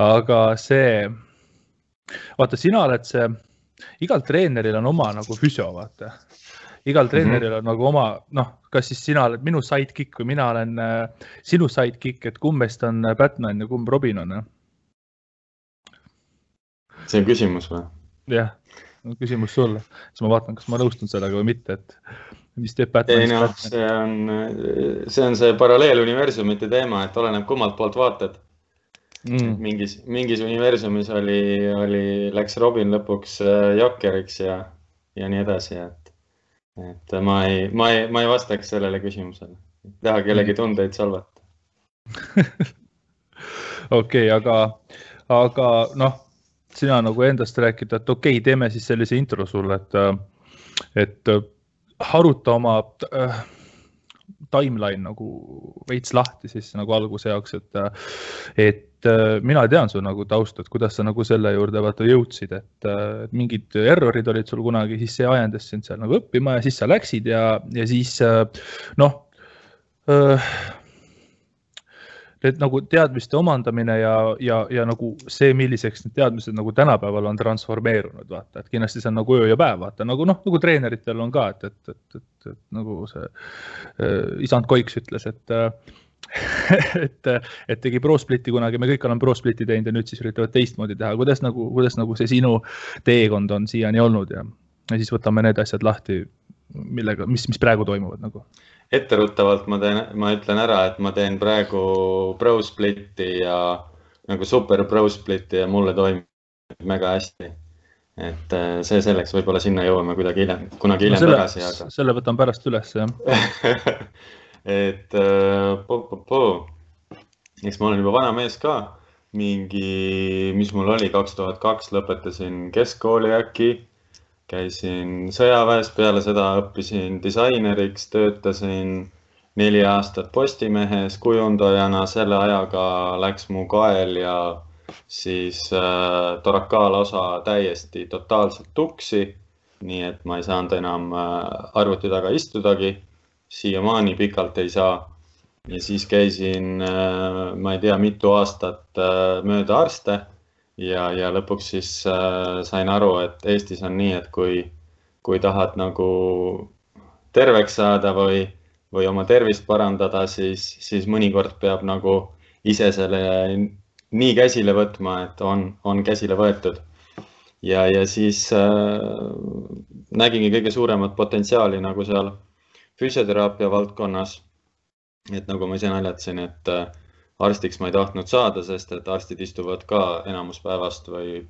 aga see, vaata, sina oled see, igal treeneril on oma nagu füsio, vaata. igal mhm. treeneril mm -hmm. on nagu oma, noh, kas siis sina oled minu sidekick või mina olen äh, sinu sidekick, et kumb meist on Batman ja kumb Robin on? see on küsimus või? jah, küsimus sulle, siis ma vaatan, kas ma nõustun sellega või mitte, et mis teeb Batmanist ei noh, see on, see on see paralleeluniversumite teema, et oleneb kummalt poolt vaatad mm.. mingis, mingis universumis oli, oli, läks Robin lõpuks äh, Jokeriks ja, ja nii edasi, et, et ma ei, ma ei, ma ei vastaks sellele küsimusele. ei taha kellegi mm. tundeid salvata okei okay,, aga, aga noh, sina nagu endast rääkida, et okei okay,, teeme siis sellise intro sulle, et, et haruta oma äh, timeline nagu veits lahti siis nagu alguse jaoks, et, et äh, mina tean su nagu tausta, et kuidas sa nagu selle juurde vaata jõudsid, et äh, mingid errorid olid sul kunagi, siis see ajendas sind seal nagu õppima ja siis sa läksid ja, ja siis äh, noh need nagu teadmiste omandamine ja, ja, ja nagu see, milliseks need teadmised nagu tänapäeval on transformeerunud, vaata, et kindlasti see on nagu öö ja päev, vaata. Nagu noh, nagu treeneritel on ka, et, et, et, et, et nagu see äh, isand Koiks ütles, et äh, et, et tegi prospliti kunagi, me kõik oleme prospliti teinud ja nüüd siis üritavad teistmoodi teha, kuidas nagu, kuidas nagu see sinu teekond on siiani olnud ja, ja siis võtame need asjad lahti, millega, mis, mis praegu toimuvad nagu etteruttavalt ma teen, ma ütlen ära, et ma teen praegu pro split'i ja nagu super pro split'i ja mulle toimib mega hästi. et äh, see selleks, võib-olla sinna jõuame kuidagi hiljem, kunagi hiljem no selle, tagasi, aga. selle võtan pärast üles, jah et äh, eks ma olen juba vana mees ka, mingi, mis mul oli, kaks tuhat kaks lõpetasin keskkooli äkki käisin sõjaväes, peale seda õppisin disaineriks, töötasin neli aastat Postimehes kujundajana, selle ajaga läks mu kael ja siis äh, Torakaala osa täiesti totaalselt tuksi. nii et ma ei saanud enam äh, arvuti taga istudagi. siiamaani pikalt ei saa. ja siis käisin äh,, ma ei tea, mitu aastat äh, mööda arste ja, ja lõpuks siis äh, sain aru, et Eestis on nii, et kui, kui tahad nagu terveks saada või, või oma tervist parandada, siis, siis mõnikord peab nagu ise selle nii käsile võtma, et on, on käsile võetud. ja, ja siis äh, nägingi kõige suuremat potentsiaali nagu seal füsioteraapia valdkonnas. et nagu ma ise naljatasin, et äh, arstiks ma ei tahtnud saada, sest et arstid istuvad ka enamus päevast või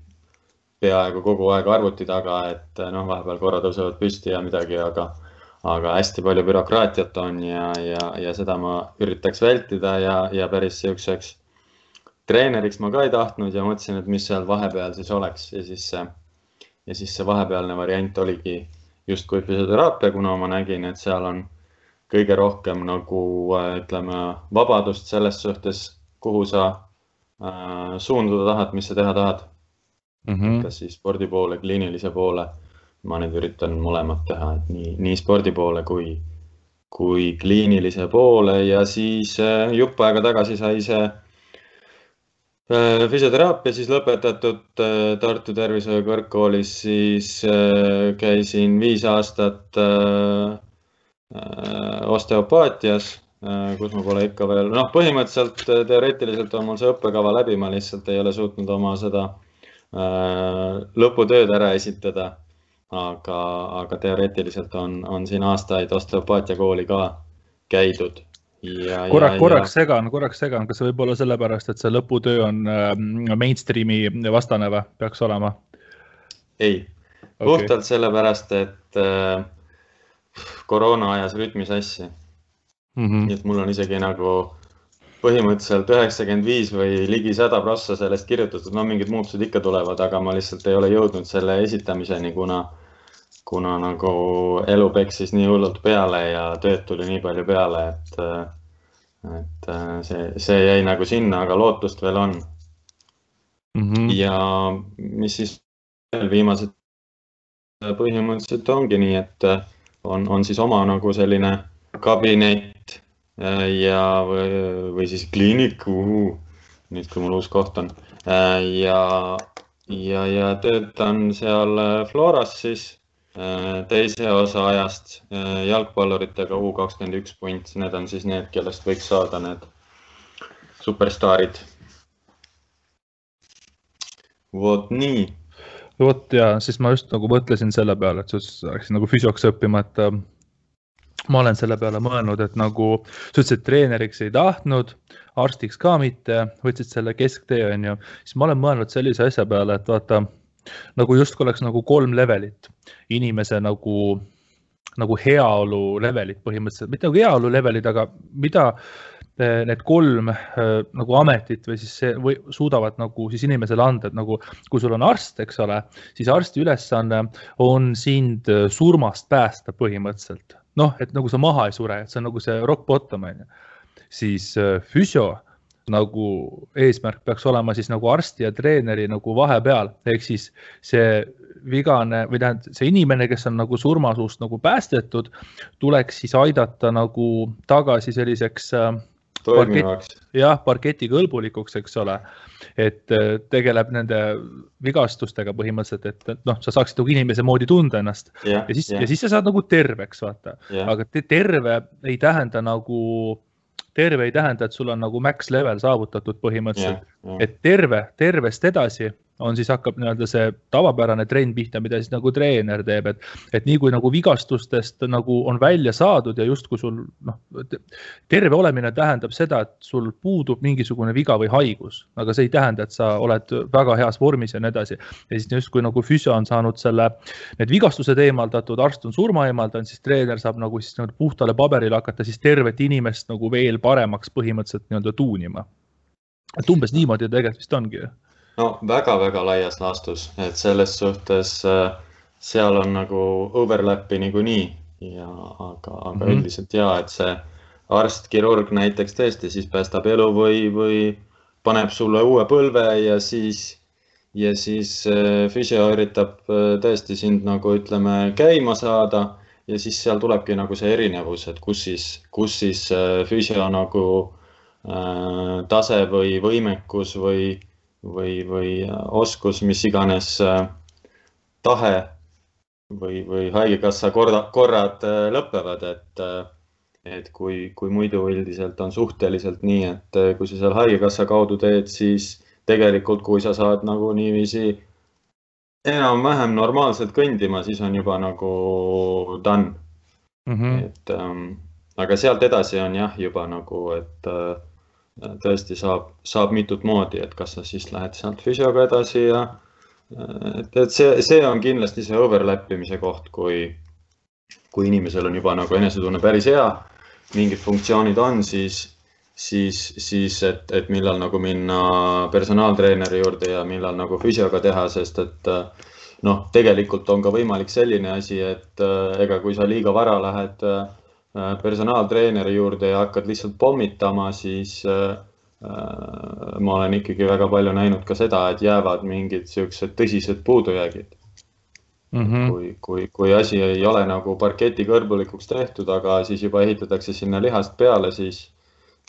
peaaegu kogu aeg arvuti taga, et noh, vahepeal korra tõusevad püsti ja midagi, aga, aga hästi palju bürokraatiat on ja, ja, ja seda ma üritaks vältida ja, ja päris siukseks treeneriks ma ka ei tahtnud ja mõtlesin, et mis seal vahepeal siis oleks. Ja siis see, ja siis see vahepealne variant oligi justkui füsioteraapia, kuna ma nägin, et seal on kõige rohkem nagu ütleme, vabadust selles suhtes, kuhu sa äh, suunduda tahad, mis sa teha tahad mm. -hmm. kas siis spordi poole, kliinilise poole. ma nüüd üritan mõlemat teha, et nii, nii spordi poole kui, kui kliinilise poole ja siis äh, jupp aega tagasi sai see äh, füsioteraapia siis lõpetatud äh, Tartu Tervishoiu Kõrgkoolis, siis äh, käisin viis aastat äh, Äh, osteopaatias, äh, kus ma pole ikka veel, noh, põhimõtteliselt äh, teoreetiliselt on mul see õppekava läbi, ma lihtsalt ei ole suutnud oma seda lõputööd ära esitada. aga, aga teoreetiliselt on, on siin aastaid osteopaatia kooli ka käidud. korraks, korraks ja... segan, korraks segan, kas see võib olla sellepärast, et see lõputöö on mainstream'i vastane või peaks olema? ei okay., puhtalt sellepärast, et äh, koroona ajas rütmi sassi mm. -hmm. nii et mul on isegi nagu põhimõtteliselt üheksakümmend viis või ligi sada prossa sellest kirjutatud, no mingid muutused ikka tulevad, aga ma lihtsalt ei ole jõudnud selle esitamiseni, kuna, kuna nagu elu peksis nii hullult peale ja tööd tuli nii palju peale, et, et see, see jäi nagu sinna, aga lootust veel on mm. -hmm. ja mis siis veel viimased põhimõtteliselt ongi nii, et on, on siis oma nagu selline kabinet äh, ja, või, siis kliinik, nüüd, kui mul uus koht on ja, ja, ja töötan seal Floras siis teise osa ajast jalgpalluritega U kakskümmend üks punt, need on siis need, kellest võiks saada need superstaarid. vot nii. Vot ja siis ma just nagu mõtlesin selle peale, et sa läksid nagu füsioks õppima, et äh, ma olen selle peale mõelnud, et nagu sa ütlesid, treeneriks ei tahtnud, arstiks ka mitte, võtsid selle kesktee, onju, siis ma olen mõelnud sellise asja peale, et vaata nagu justkui oleks nagu kolm levelit. Inimese nagu, nagu heaolu levelit põhimõtteliselt, mitte nagu heaolu levelid, aga mida need kolm eh, nagu ametit või siis see või suudavad nagu siis inimesele anda, et nagu kui sul on arst, eks ole, siis arsti ülesanne on sind surmast päästa põhimõtteliselt. noh, et nagu sa maha ei sure, et see on nagu see rock bottom on ju. siis eh, füsio nagu eesmärk peaks olema siis nagu arsti ja treeneri nagu vahepeal, ehk siis see vigane või tähendab, see inimene, kes on nagu surmasuust nagu päästetud, tuleks siis aidata nagu tagasi selliseks toimivaks. jah, parketikõlbulikuks, eks ole. et äh, tegeleb nende vigastustega põhimõtteliselt, et noh, sa saaksid nagu inimese moodi tunda ennast ja, ja siis, ja siis sa saad nagu terveks, vaata. aga terve ei tähenda nagu terve ei tähenda, et sul on nagu max level saavutatud põhimõtteliselt et terve, tervest edasi on siis hakkab nii-öelda see tavapärane trenn pihta, mida siis nagu treener teeb, et, et nii kui nagu vigastustest nagu on välja saadud ja justkui sul noh, terve olemine tähendab seda, et sul puudub mingisugune viga või haigus, aga see ei tähenda, et sa oled väga heas vormis ja nii edasi. ja siis justkui nagu füsio on saanud selle, need vigastused eemaldatud, arst on surma eemaldanud, siis treener saab nagu siis nagu puhtale paberile hakata siis tervet inimest nagu veel paremaks põhimõtteliselt nii-öelda tuunima. et umbes niimoodi tegelikult vist ongi no väga-väga laias laastus, et selles suhtes äh, seal on nagu overlap'i niikuinii. Ja aga, aga mm -hmm. üldiselt ja, et see arst, kirurg näiteks tõesti siis päästab elu või, või paneb sulle uue põlve ja siis, ja siis äh, füsio üritab äh, tõesti sind nagu ütleme käima saada. Ja siis seal tulebki nagu see erinevus, et kus siis, kus siis füsio nagu äh, tase või võimekus või või, või oskus, mis iganes äh, tahe või, või Haigekassa korda, korrad äh, lõpevad, et, äh, et kui, kui muidu üldiselt on suhteliselt nii, et kui sa seal Haigekassa kaudu teed, siis tegelikult, kui sa saad nagu niiviisi enam-vähem normaalselt kõndima, siis on juba nagu done mm. -hmm. et ähm, aga sealt edasi on jah, juba nagu, et äh, tõesti saab, saab mitut moodi, et kas sa siis lähed sealt füsioga edasi ja et, et see, see on kindlasti see overlap imise koht, kui, kui inimesel on juba nagu enesetunne päris hea, mingid funktsioonid on, siis, siis, siis et, et millal nagu minna personaaltreeneri juurde ja millal nagu füsioga teha, sest et noh, tegelikult on ka võimalik selline asi, et ega kui sa liiga vara lähed äh, personaaltreeneri juurde ja hakkad lihtsalt pommitama, siis äh, äh, ma olen ikkagi väga palju näinud ka seda, et jäävad mingid siuksed tõsised puudujäägid mm. -hmm. kui, kui, kui asi ei ole nagu parketi kõrbulikuks tehtud, aga siis juba ehitatakse sinna lihast peale, siis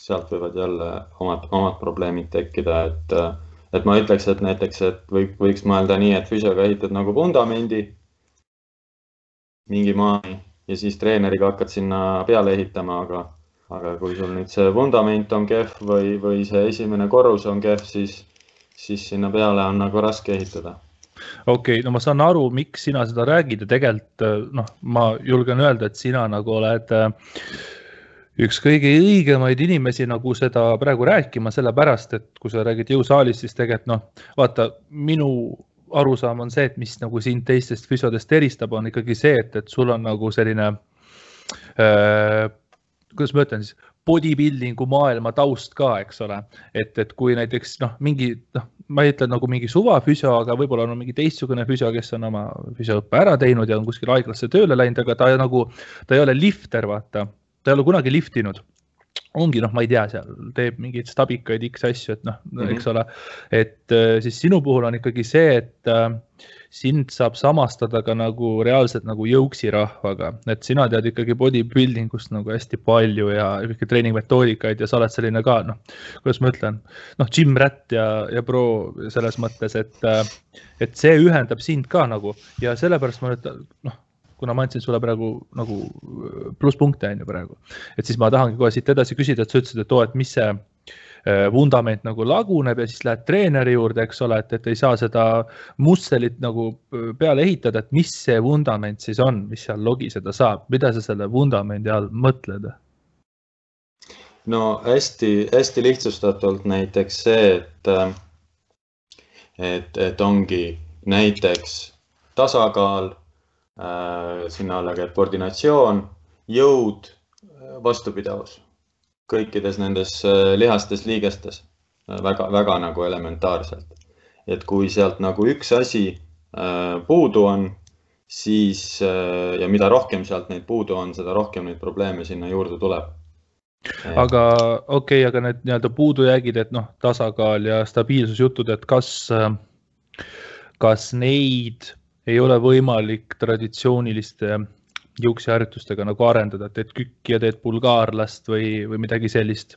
sealt võivad jälle omad, omad probleemid tekkida, et, et ma ütleks, et näiteks, et võib, võiks mõelda nii, et füsioga ehitad nagu vundamendi mingi maani ja siis treeneriga hakkad sinna peale ehitama, aga, aga kui sul nüüd see vundament on kehv või, või see esimene korrus on kehv, siis, siis sinna peale on nagu raske ehitada. Okei okay,, no ma saan aru, miks sina seda räägid ja tegelikult noh, ma julgen öelda, et sina nagu oled äh, üks kõige õigemaid inimesi nagu seda praegu rääkima, sellepärast et kui sa räägid jõusaalis, siis tegelikult noh, vaata minu arusaam on see, et mis nagu sind teistest füsiodest eristab, on ikkagi see, et, et sul on nagu selline äh,, kuidas ma ütlen siis, bodybuilding'u maailma taust ka, eks ole. et, et kui näiteks noh, mingi noh, ma ei ütle nagu mingi suvafüsio, aga võib-olla on mingi teistsugune füsio, kes on oma füsioõppe ära teinud ja on kuskil haiglasse tööle läinud, aga ta nagu, ta ei ole lifter, vaata, ta ei ole kunagi liftinud ongi noh, ma ei tea, seal teeb mingeid stabikaid X asju, et noh mm, -hmm. eks ole, et äh, siis sinu puhul on ikkagi see, et äh, sind saab samastada ka nagu reaalselt nagu jõuksi rahvaga, et sina tead ikkagi bodybuilding ust nagu hästi palju ja kõiki treeningmetoodikaid ja sa oled selline ka noh, kuidas ma ütlen, noh, gym rat ja, ja pro selles mõttes, et, et see ühendab sind ka nagu. Ja sellepärast ma nüüd noh kuna ma andsin sulle praegu nagu plusspunkte on ju praegu, et siis ma tahangi kohe siit edasi küsida, et sa ütlesid, et oo, et mis see Äh, vundament nagu laguneb ja siis lähed treeneri juurde, eks ole, et, et ei saa seda musselit nagu äh, peale ehitada, et mis see vundament siis on, mis seal logiseda saab, mida sa selle vundamendi all mõtled? no hästi-hästi lihtsustatult näiteks see, et, äh, et, et ongi näiteks tasakaal äh,, sinna alla käib koordinatsioon, jõud, vastupidavus kõikides nendes äh, lihastes, liigestes väga, väga nagu elementaarselt. et kui sealt nagu üks asi äh, puudu on, siis äh, ja mida rohkem sealt neid puudu on, seda rohkem neid probleeme sinna juurde tuleb. aga okei okay,, aga need nii-öelda puudujäägid, et noh, tasakaal ja stabiilsusjutud, et kas, kas neid ei ole võimalik traditsiooniliste juukseharjutustega nagu arendada, teed kükki ja teed bulgaarlast või, või midagi sellist.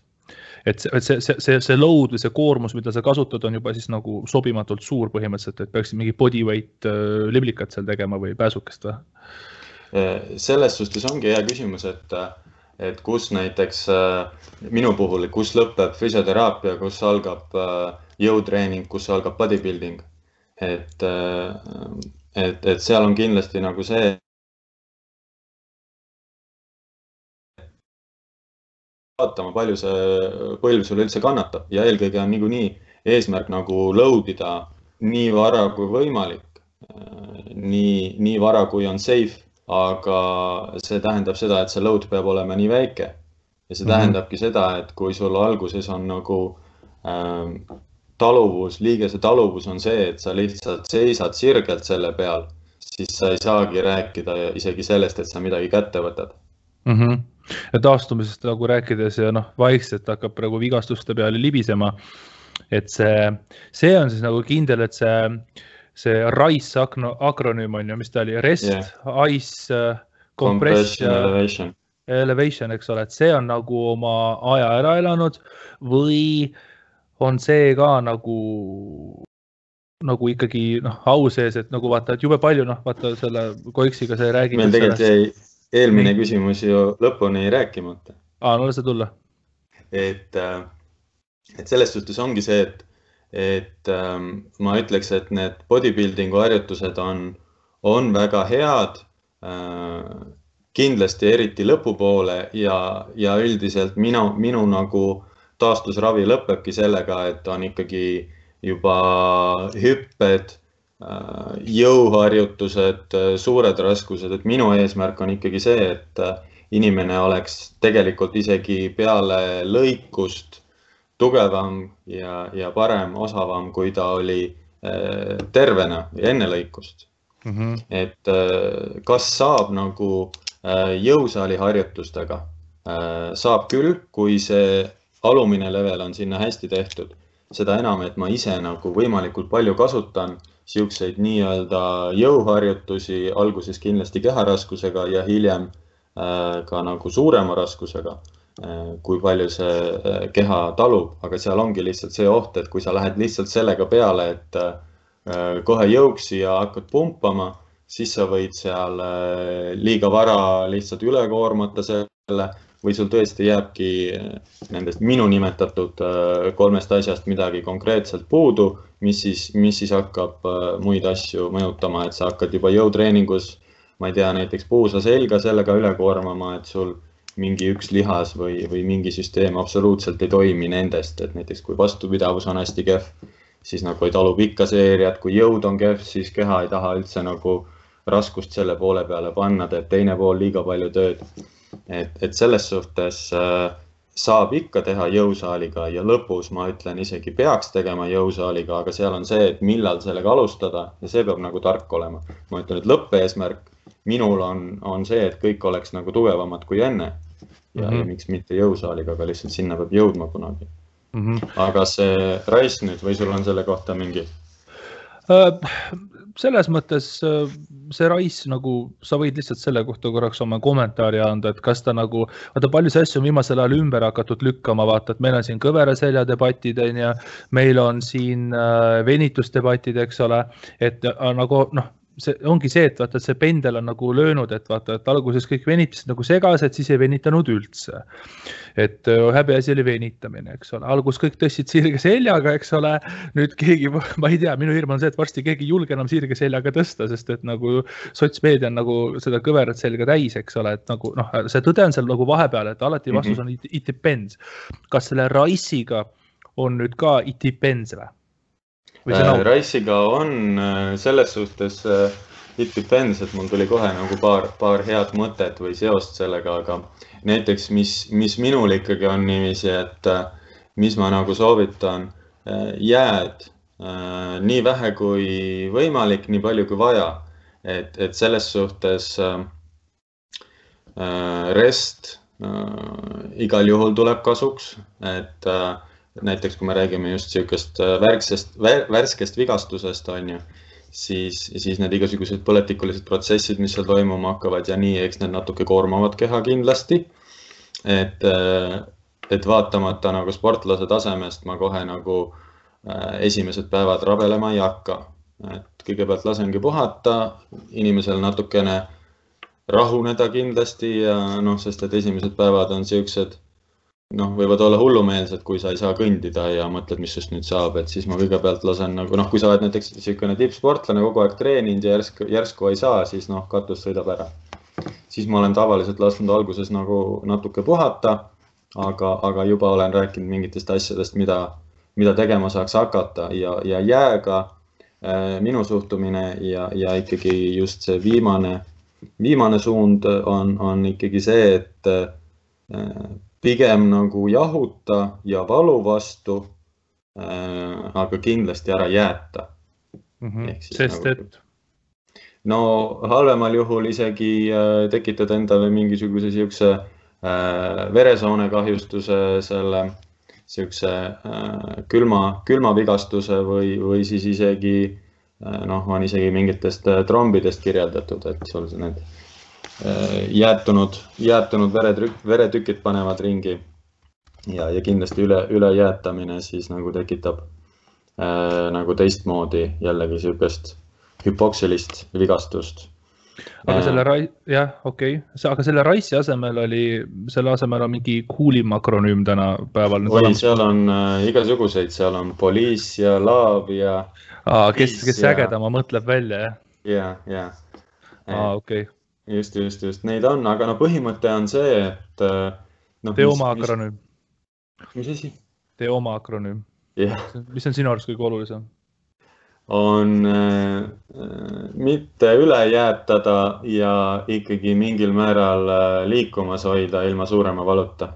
et see, see, see, see, see load või see koormus, mida sa kasutad, on juba siis nagu sobimatult suur põhimõtteliselt, et peaksid mingi bodyweight äh, liblikat seal tegema või pääsukest või? Äh, selles suhtes ongi hea küsimus, et, et kus näiteks äh, minu puhul, kus lõpeb füsioteraapia, kus algab jõutreening, kus algab bodybuilding. et, et, et seal on kindlasti nagu see, vaatama, palju see põlv sul üldse kannatab ja eelkõige on niikuinii eesmärk nagu load ida nii vara kui võimalik. nii, nii vara, kui on safe, aga see tähendab seda, et see load peab olema nii väike. ja see mm -hmm. tähendabki seda, et kui sul alguses on nagu ähm, taluvus, liigese taluvus on see, et sa lihtsalt seisad sirgelt selle peal, siis sa ei saagi rääkida isegi sellest, et sa midagi kätte võtad mm. -hmm ja taastumisest nagu rääkides ja noh, vaikselt hakkab praegu vigastuste peale libisema. et see, see on siis nagu kindel, et see, see RICE akronüüm on ju, mis ta oli, rest yeah., ice, uh, compression, elevation. elevation, eks ole, et see on nagu oma aja ära elanud või on see ka nagu nagu ikkagi noh, au sees, et nagu vaata, et jube palju noh, vaata selle Koiksiga sa räägid. meil tegelikult jäi eelmine Nii. küsimus ju lõpuni rääkimata. aa, no lase tulla. et, äh, et selles suhtes ongi see, et, et ähm, ma ütleks, et need bodybuilding'u harjutused on, on väga head äh,. kindlasti eriti lõpupoole ja, ja üldiselt minu, minu nagu taastusravi lõpebki sellega, et on ikkagi juba hüpped Äh, jõuharjutused, äh, suured raskused, et minu eesmärk on ikkagi see, et äh, inimene oleks tegelikult isegi peale lõikust tugevam ja, ja parem, osavam, kui ta oli tervena ja enne lõikust mm. -hmm. et kas saab nagu jõusaali harjutustega? saab küll, kui see alumine level on sinna hästi tehtud, seda enam, et ma ise nagu võimalikult palju kasutan siukseid nii-öelda jõuharjutusi, alguses kindlasti keharaskusega ja hiljem äh, ka nagu suurema raskusega, äh, kui palju see äh, keha talub, aga seal ongi lihtsalt see oht, et kui sa lähed lihtsalt sellega peale, et kohe jõuksi ja hakkad pumpama, siis sa võid seal liiga vara lihtsalt üle koormata selle või sul tõesti jääbki nendest minu nimetatud kolmest asjast midagi konkreetselt puudu mis siis, mis siis hakkab äh, muid asju mõjutama, et sa hakkad juba jõutreeningus, ma ei tea, näiteks puusa selga sellega üle koormama, et sul mingi üks lihas või, või mingi süsteem absoluutselt ei toimi nendest, et näiteks kui vastupidavus on hästi kehv, siis nagu ei talu pikka seeriat, kui jõud on kehv, siis keha ei taha üldse nagu raskust selle poole peale panna, teeb teine pool liiga palju tööd. Et, et selles suhtes äh, saab ikka teha jõusaaliga ja lõpus ma ütlen isegi peaks tegema jõusaaliga, aga seal on see, et millal sellega alustada ja see peab nagu tark olema. ma ütlen, et lõppeesmärk minul on, on see, et kõik oleks nagu tugevamad kui enne. ja mm, -hmm. miks mitte jõusaaliga, aga lihtsalt sinna peab jõudma kunagi mm. -hmm. aga see Rice nüüd või sul on selle kohta mingi? Selles mõttes see Rice nagu, sa võid lihtsalt selle kohta korraks oma kommentaari anda, et kas ta nagu, vaata paljusid asju on viimasel ajal ümber hakatud lükkama, vaata, et meil on siin kõveraselja debatid, on ju, meil on siin venitusdebatid, eks ole, et nagu noh see ongi see, et vaata, et see pendel on nagu löönud, et vaata, et alguses kõik venitasid nagu segased, siis ei venitanud üldse. et häbiasi oli venitamine, eks ole, alguses kõik tõstsid sirge seljaga, eks ole. nüüd keegi, ma ei tea, minu hirm on see, et varsti keegi ei julge enam sirge seljaga tõsta, sest et nagu sotsmeedia on nagu seda kõverat selga täis, eks ole, et nagu noh, see tõde on seal nagu vahepeal, et alati vastus mm -hmm. on it depends. kas selle Rice'iga on nüüd ka it depends või? Äh, Rice'iga on äh, selles suhtes äh, it depends, et mul tuli kohe nagu paar, paar head mõtet või seost sellega, aga näiteks, mis, mis minul ikkagi on niiviisi, et mis ma nagu soovitan, jääd nii vähe kui võimalik, nii palju kui vaja. et, et selles suhtes rest igal juhul tuleb kasuks, et näiteks kui me räägime just niisugust äh, värksest, värskest vigastusest, on ju, siis, siis need igasugused põletikulised protsessid, mis seal toimuma hakkavad ja nii, eks need natuke koormavad keha kindlasti. et, äh, et vaatamata nagu sportlase tasemest ma kohe nagu äh, esimesed päevad rabelema ei hakka. et kõigepealt lasengi puhata, inimesel natukene rahuneda kindlasti ja noh, sest et esimesed päevad on siuksed noh, võivad olla hullumeelsed, kui sa ei saa kõndida ja mõtled, mis sinust nüüd saab, et siis ma kõigepealt lasen nagu noh, kui sa oled näiteks niisugune tippsportlane, kogu aeg treeninud ja järsku, järsku ei saa, siis noh, katus sõidab ära. siis ma olen tavaliselt lasknud alguses nagu natuke puhata, aga, aga juba olen rääkinud mingitest asjadest, mida, mida tegema saaks hakata ja, ja jääga äh, minu suhtumine ja, ja ikkagi just see viimane, viimane suund on, on ikkagi see, et äh, pigem nagu jahuta ja valu vastu äh,. aga kindlasti ära jääta mm. -hmm. sest nagu, et? no halvemal juhul isegi äh, tekitada endale mingisuguse siukse äh, veresoone kahjustuse, selle siukse äh, külma, külmavigastuse või, või siis isegi äh, noh, on isegi mingitest äh, trombidest kirjeldatud, et sul need Äh, jäätunud, jäätunud veretrükk, veretükid panevad ringi. ja, ja kindlasti üle, ülejäätamine siis nagu tekitab äh, nagu teistmoodi jällegi sihukest hüpoksilist vigastust. aga selle äh, rai-, jah, okei okay., aga selle Rice'i asemel oli, selle asemel on mingi coolim akronüüm tänapäeval. oi, seal on äh, igasuguseid, seal on Police ja Love ja. kes, kes ja... ägedama mõtleb välja, jah? ja, ja. aa, okei just, just, just neid on, aga no põhimõte on see, et äh, no,. tee oma akronüüm. mis asi? tee oma akronüüm yeah.. mis on sinu arust kõige olulisem? on äh, äh, mitte üle jäätada ja ikkagi mingil määral äh, liikumas hoida ilma suurema valuta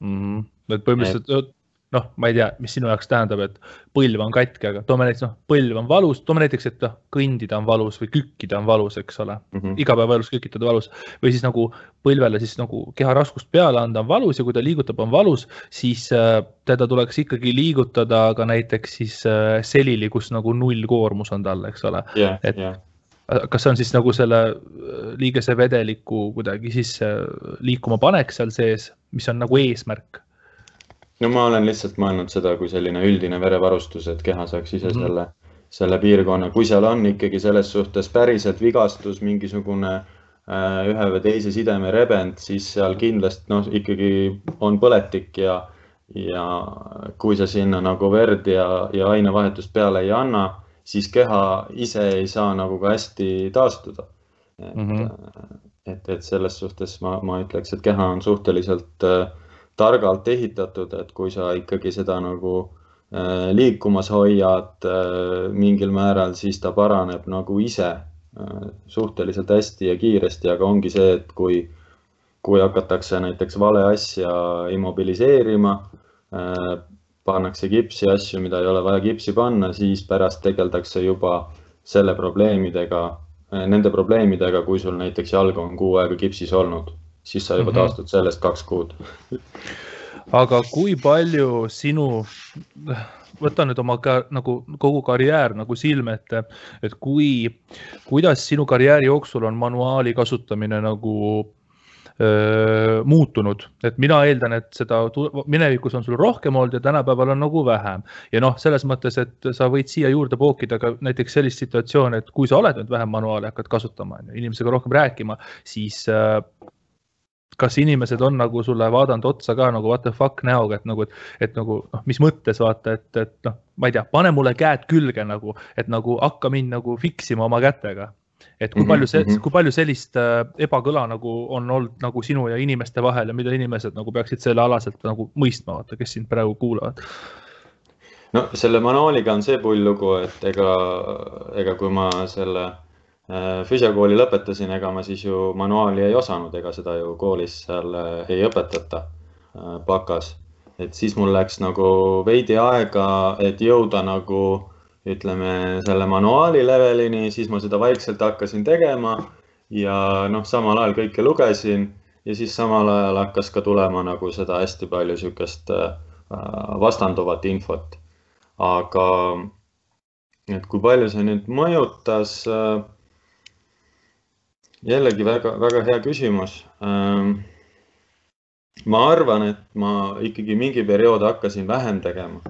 mm. -hmm. et põhimõtteliselt et noh, ma ei tea, mis sinu jaoks tähendab, et põlv on katki, aga toome näiteks noh, põlv on valus, toome näiteks, et noh, kõndida on valus või kükkida on valus, eks ole mm -hmm.. igapäevaelus kükitada valus või siis nagu põlvele siis nagu keha raskust peale anda on valus ja kui ta liigutab, on valus, siis äh, teda tuleks ikkagi liigutada ka näiteks siis äh, selili, kus nagu nullkoormus on tal, eks ole yeah,. et yeah kas see on siis nagu selle äh, liigese vedeliku kuidagi sisse liikuma panek seal sees, mis on nagu eesmärk? No ma olen lihtsalt mõelnud seda kui selline üldine verevarustus, et keha saaks ise mm -hmm. selle, selle piirkonna, kui seal on ikkagi selles suhtes päriselt vigastus, mingisugune äh, ühe või teise sideme rebend, siis seal kindlasti noh, ikkagi on põletik ja, ja kui sa sinna nagu verd ja, ja ainevahetust peale ei anna, siis keha ise ei saa nagu ka hästi taastuda. et mm, -hmm. et, et selles suhtes ma, ma ütleks, et keha on suhteliselt äh, targalt ehitatud, et kui sa ikkagi seda nagu äh, liikumas hoiad äh, mingil määral, siis ta paraneb nagu ise äh, suhteliselt hästi ja kiiresti, aga ongi see, et kui, kui hakatakse näiteks vale asja immobiliseerima, pannakse kipsi asju, mida ei ole vaja kipsi panna, siis pärast tegeldakse juba selle probleemidega, nende probleemidega, kui sul näiteks jalg on kuu aega kipsis olnud siis sa juba mm -hmm. taastud sellest kaks kuud aga kui palju sinu, võta nüüd oma ka, nagu kogu karjäär nagu silme ette, et kui, kuidas sinu karjääri jooksul on manuaali kasutamine nagu muutunud, et mina eeldan, et seda minevikus on sul rohkem olnud ja tänapäeval on nagu vähem. ja noh, selles mõttes, et sa võid siia juurde pookida ka näiteks sellist situatsiooni, et kui sa oled nüüd vähem manuaali, hakkad kasutama, inimesega rohkem rääkima, siis äh, kas inimesed on nagu sulle vaadanud otsa ka nagu what the fuck näoga, et nagu, et, et nagu noh, mis mõttes vaata, et, et noh, ma ei tea, pane mulle käed külge nagu, et nagu hakka mind nagu fix ima oma kätega et kui palju see, mhm. kui palju sellist äh, ebakõla nagu on olnud nagu sinu ja inimeste vahel ja mida inimesed nagu peaksid sellealaselt nagu mõistma, vaata, kes sind praegu kuulavad? no selle manuaaliga on see pull lugu, et ega, ega kui ma selle füsiokooli lõpetasin, ega ma siis ju manuaali ei osanud, ega seda ju koolis seal äh, ei õpetata bakas. et siis mul läks nagu veidi aega, et jõuda nagu ütleme selle manuaali levelini, siis ma seda vaikselt hakkasin tegema ja noh, samal ajal kõike lugesin ja siis samal ajal hakkas ka tulema nagu seda hästi palju niisugust äh, vastanduvat infot. aga et kui palju see nüüd mõjutas äh,? Jällegi väga-väga hea küsimus ähm,. ma arvan, et ma ikkagi mingi periood hakkasin vähem tegema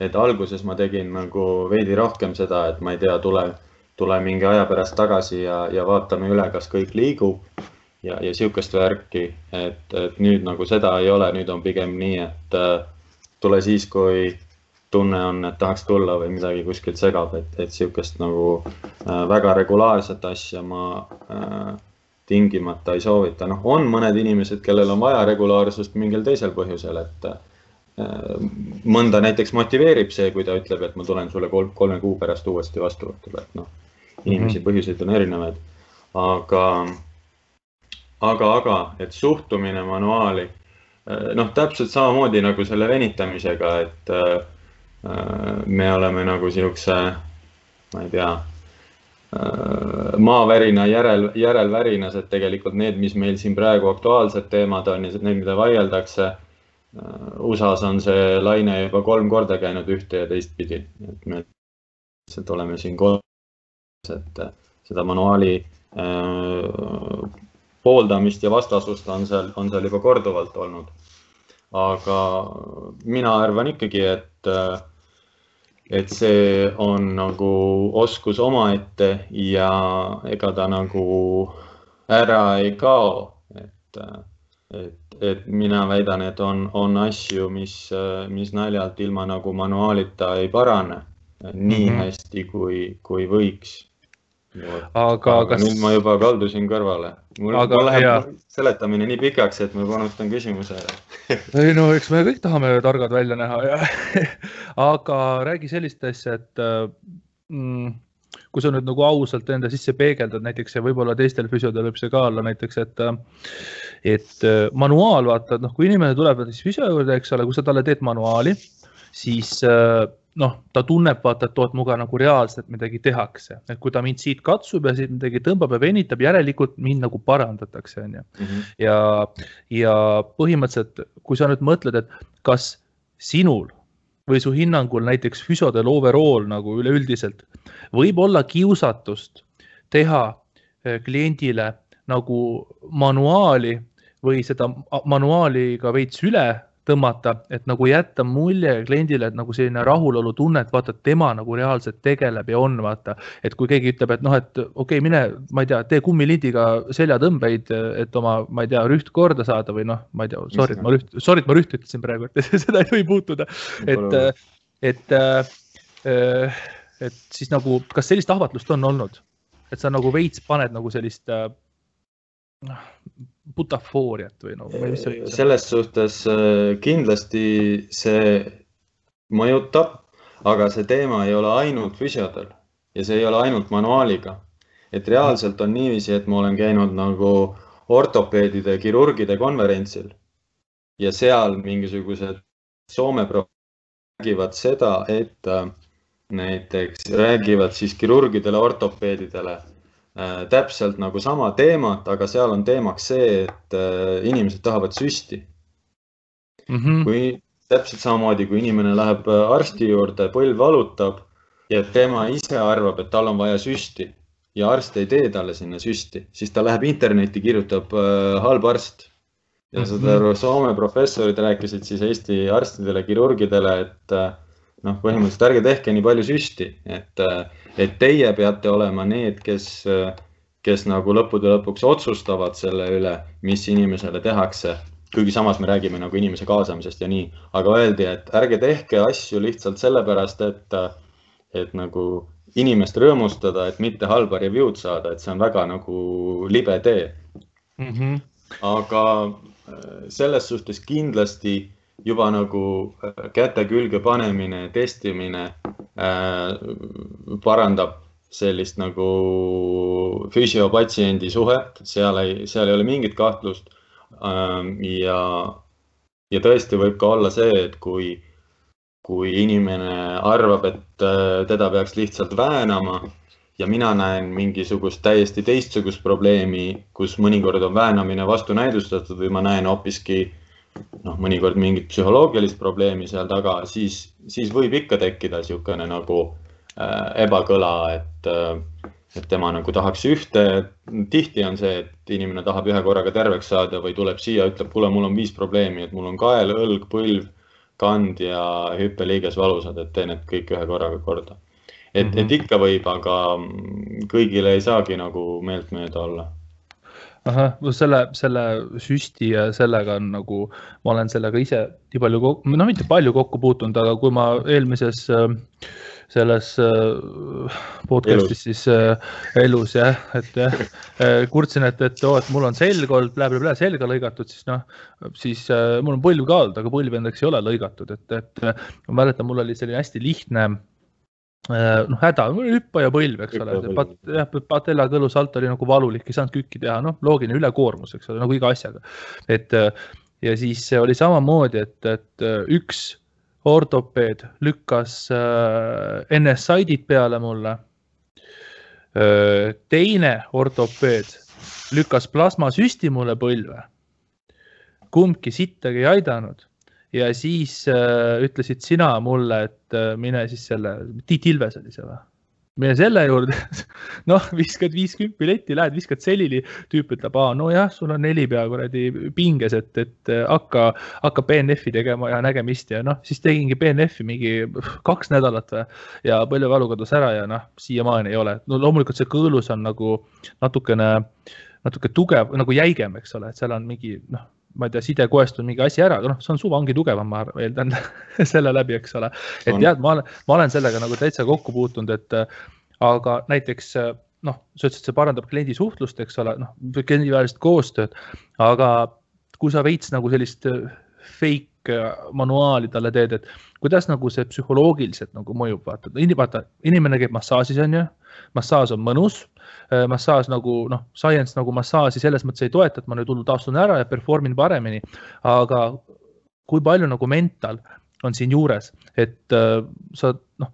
et alguses ma tegin nagu veidi rohkem seda, et ma ei tea, tule, tule mingi aja pärast tagasi ja, ja vaatame üle, kas kõik liigub ja, ja sihukest värki, et, et nüüd nagu seda ei ole, nüüd on pigem nii, et äh, tule siis, kui tunne on, et tahaks tulla või midagi kuskilt segab, et, et sihukest nagu äh, väga regulaarset asja ma äh, tingimata ei soovita. noh, on mõned inimesed, kellel on vaja regulaarsust mingil teisel põhjusel, et mõnda näiteks motiveerib see, kui ta ütleb, et ma tulen sulle kolm, kolme kuu pärast uuesti vastuvõtule, et noh, inimesi mm -hmm. põhjuseid on erinevaid. aga, aga, aga, et suhtumine manuaali, noh, täpselt samamoodi nagu selle venitamisega, et äh, me oleme nagu siukse, ma ei tea äh, maavärina järel, järelvärinas, et tegelikult need, mis meil siin praegu aktuaalsed teemad on ja need, mida vaieldakse Äh, USA-s on see laine juba kolm korda käinud ühte ja teistpidi, et me lihtsalt oleme siin koos, et äh, seda manuaali äh, pooldamist ja vastasust on seal, on seal juba korduvalt olnud. Aga mina arvan ikkagi, et, et see on nagu oskus omaette ja ega ta nagu ära ei kao, et, et et mina väidan, et on, on asju, mis, mis naljalt ilma nagu manuaalita ei parane nii mm -hmm. hästi, kui, kui võiks. Aga, aga kas... nüüd ma juba kaldusin kõrvale. mul, mul läheb ja... seletamine nii pikaks, et ma panustan küsimuse ei no eks me kõik tahame targad välja näha ja aga räägi sellist asja, et mm, kui sa nüüd nagu ausalt enda sisse peegeldad näiteks ja võib-olla teistel füsiodel võib see ka olla näiteks, et et äh, manuaal, vaata, et noh, kui inimene tuleb siis füsio juurde, eks ole, kui sa talle teed manuaali, siis äh, noh, ta tunneb, vaata, et oot, minuga nagu reaalselt midagi tehakse, et kui ta mind siit katsub ja siit midagi tõmbab ja venitab, järelikult mind nagu parandatakse, onju. Mhm. ja, ja põhimõtteliselt, kui sa nüüd mõtled, et kas sinul või su hinnangul näiteks füsiodel overall nagu üleüldiselt võib olla kiusatust teha äh, kliendile nagu manuaali või seda manuaali ka veits üle tõmmata, et nagu jätta mulje kliendile, et nagu selline rahulolutunne, et vaata, tema nagu reaalselt tegeleb ja on, vaata. et kui keegi ütleb, et noh, et okei okay,, mine, ma ei tea, tee kummilindiga seljatõmbeid, et oma, ma ei tea, rüht korda saada või noh, ma ei tea, sorry, et ma rüht, sorry, et ma rüht ütlesin praegu, et seda ei tohi puutuda. et, et, et siis nagu, kas sellist ahvatlust on olnud? et sa nagu veits paned nagu sellist noh, butafooriat või noh, mis see oli? selles suhtes äh, kindlasti see mõjutab, aga see teema ei ole ainult füsiodel ja see ei ole ainult manuaaliga. et reaalselt on niiviisi, et ma olen käinud nagu ortopeedide, kirurgide konverentsil ja seal mingisugused Soome räägivad seda, et äh, näiteks räägivad siis kirurgidele, ortopeedidele täpselt nagu sama teemat, aga seal on teemaks see, et äh, inimesed tahavad süsti mm. -hmm. kui täpselt samamoodi, kui inimene läheb äh, arsti juurde, põlv valutab ja tema ise arvab, et tal on vaja süsti ja arst ei tee talle sinna süsti, siis ta läheb internetti, kirjutab äh, halb arst. ja aru, mhm. Soome professorid rääkisid siis Eesti arstidele, kirurgidele, et äh, noh, põhimõtteliselt ärge tehke nii palju süsti, et, äh, et teie peate olema need, kes, kes nagu lõppude lõpuks otsustavad selle üle, mis inimesele tehakse. kuigi samas me räägime nagu inimese kaasamisest ja nii, aga öeldi, et ärge tehke asju lihtsalt sellepärast, et, et nagu inimest rõõmustada, et mitte halba review'd saada, et see on väga nagu libe tee mm. -hmm. aga äh, selles suhtes kindlasti juba nagu äh, käte külge panemine, testimine äh, parandab sellist nagu füsiopatsiendi suhet, seal ei, seal ei ole mingit kahtlust ähm,. ja, ja tõesti võib ka olla see, et kui kui inimene arvab, et äh, teda peaks lihtsalt väänama ja mina näen mingisugust täiesti teistsugust probleemi, kus mõnikord on väänamine vastunäidustatud või ma näen hoopiski noh, mõnikord mingit psühholoogilist probleemi seal taga, siis, siis võib ikka tekkida niisugune nagu äh, ebakõla, et äh, et tema nagu tahaks ühte. tihti on see, et inimene tahab ühe korraga terveks saada või tuleb siia, ütleb, kuule, mul on viis probleemi, et mul on kael, õlg, põlv kand ja hüppeliiges valusad, et teen need kõik ühe korraga korda. et et ikka võib, aga kõigile ei saagi nagu meeltmööda olla ahah, selle, selle süsti ja sellega on nagu, ma olen sellega ise nii palju, no mitte palju kokku puutunud, aga kui ma eelmises äh, selles äh, podcast'is siis äh, elus jah, et jah, äh, kurtsin, et, et oo, et mul on selg olnud blä-blä-blä selga lõigatud, siis noh, siis mul on põlv ka olnud, aga põlv endaks ei ole lõigatud, et, et ma mäletan, mul oli selline hästi lihtne noh, häda, hüppaja põlv, eks ole, pat, jah, patella kõlus alt oli nagu valulik, ei saanud kükki teha, noh, loogiline ülekoormus, eks ole, nagu iga asjaga. et ja siis oli samamoodi, et, et üks ortopeed lükkas äh, NSAID-id peale mulle. Äh, teine ortopeed lükkas plasmasüsti mulle põlve. kumbki sittagi ei aidanud ja siis äh, ütlesid sina mulle, et äh, mine siis selle, Tiit Ilves oli see või? mine selle juurde noh, viskad viiskümmend piletti, lähed, viskad selili, tüüp ütleb, aa, nojah, sul on neli pea kuradi pinges, et, et äh, hakka, hakka BNF-i tegema ja nägemist ja noh, siis tegingi BNF-i mingi kaks nädalat või ja põlvevalu kadus ära ja noh, siiamaani ei ole. no loomulikult see kõõlus on nagu natukene, natuke tugev, nagu jäigem, eks ole, et seal on mingi noh ma ei tea, sidekoest on mingi asi ära, aga noh, see on suva ongi tugevam, ma eeldan selle läbi, eks ole. et tead, ma olen, ma olen sellega nagu täitsa kokku puutunud, et aga näiteks noh, sa ütlesid, see parandab kliendi suhtlust, eks ole, noh, kliendivahelist koostööd, aga kui sa veits nagu sellist fake manuaali talle teed, et kuidas nagu see psühholoogiliselt nagu mõjub, vaata, vaata, inimene käib massaažis, on ju, massaaž on mõnus Äh, massaaž nagu noh, science nagu massaaži selles mõttes ei toeta, et ma nüüd hullult astun ära ja perform in paremini. aga kui palju nagu mental on siin juures, et äh, sa noh,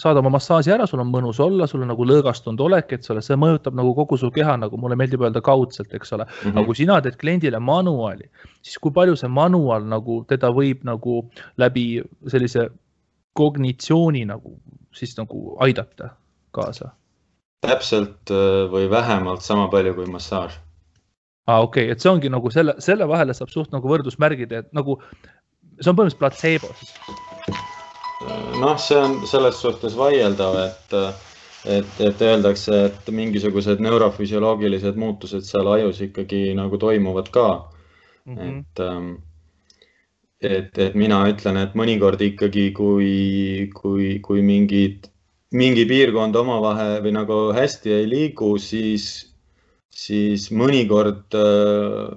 saad oma massaaži ära, sul on mõnus olla, sul on nagu lõõgastunud olek, eks ole, see mõjutab nagu kogu su keha, nagu mulle meeldib öelda kaudselt, eks ole mm. -hmm. aga kui sina teed kliendile manuaali, siis kui palju see manual nagu teda võib nagu läbi sellise kognitsiooni nagu siis nagu aidata kaasa täpselt äh, või vähemalt sama palju kui massaaž. aa ah,, okei okay., et see ongi nagu selle, selle vahele saab suht nagu võrdusmärgid, et nagu see on põhimõtteliselt platseebo siis. Noh, see on selles suhtes vaieldav, et, et, et öeldakse, et mingisugused neurofüsioloogilised muutused seal ajus ikkagi nagu toimuvad ka mm. -hmm. et ähm, et, et mina ütlen, et mõnikord ikkagi, kui, kui, kui mingid mingi piirkond omavahel või nagu hästi ei liigu, siis, siis mõnikord äh,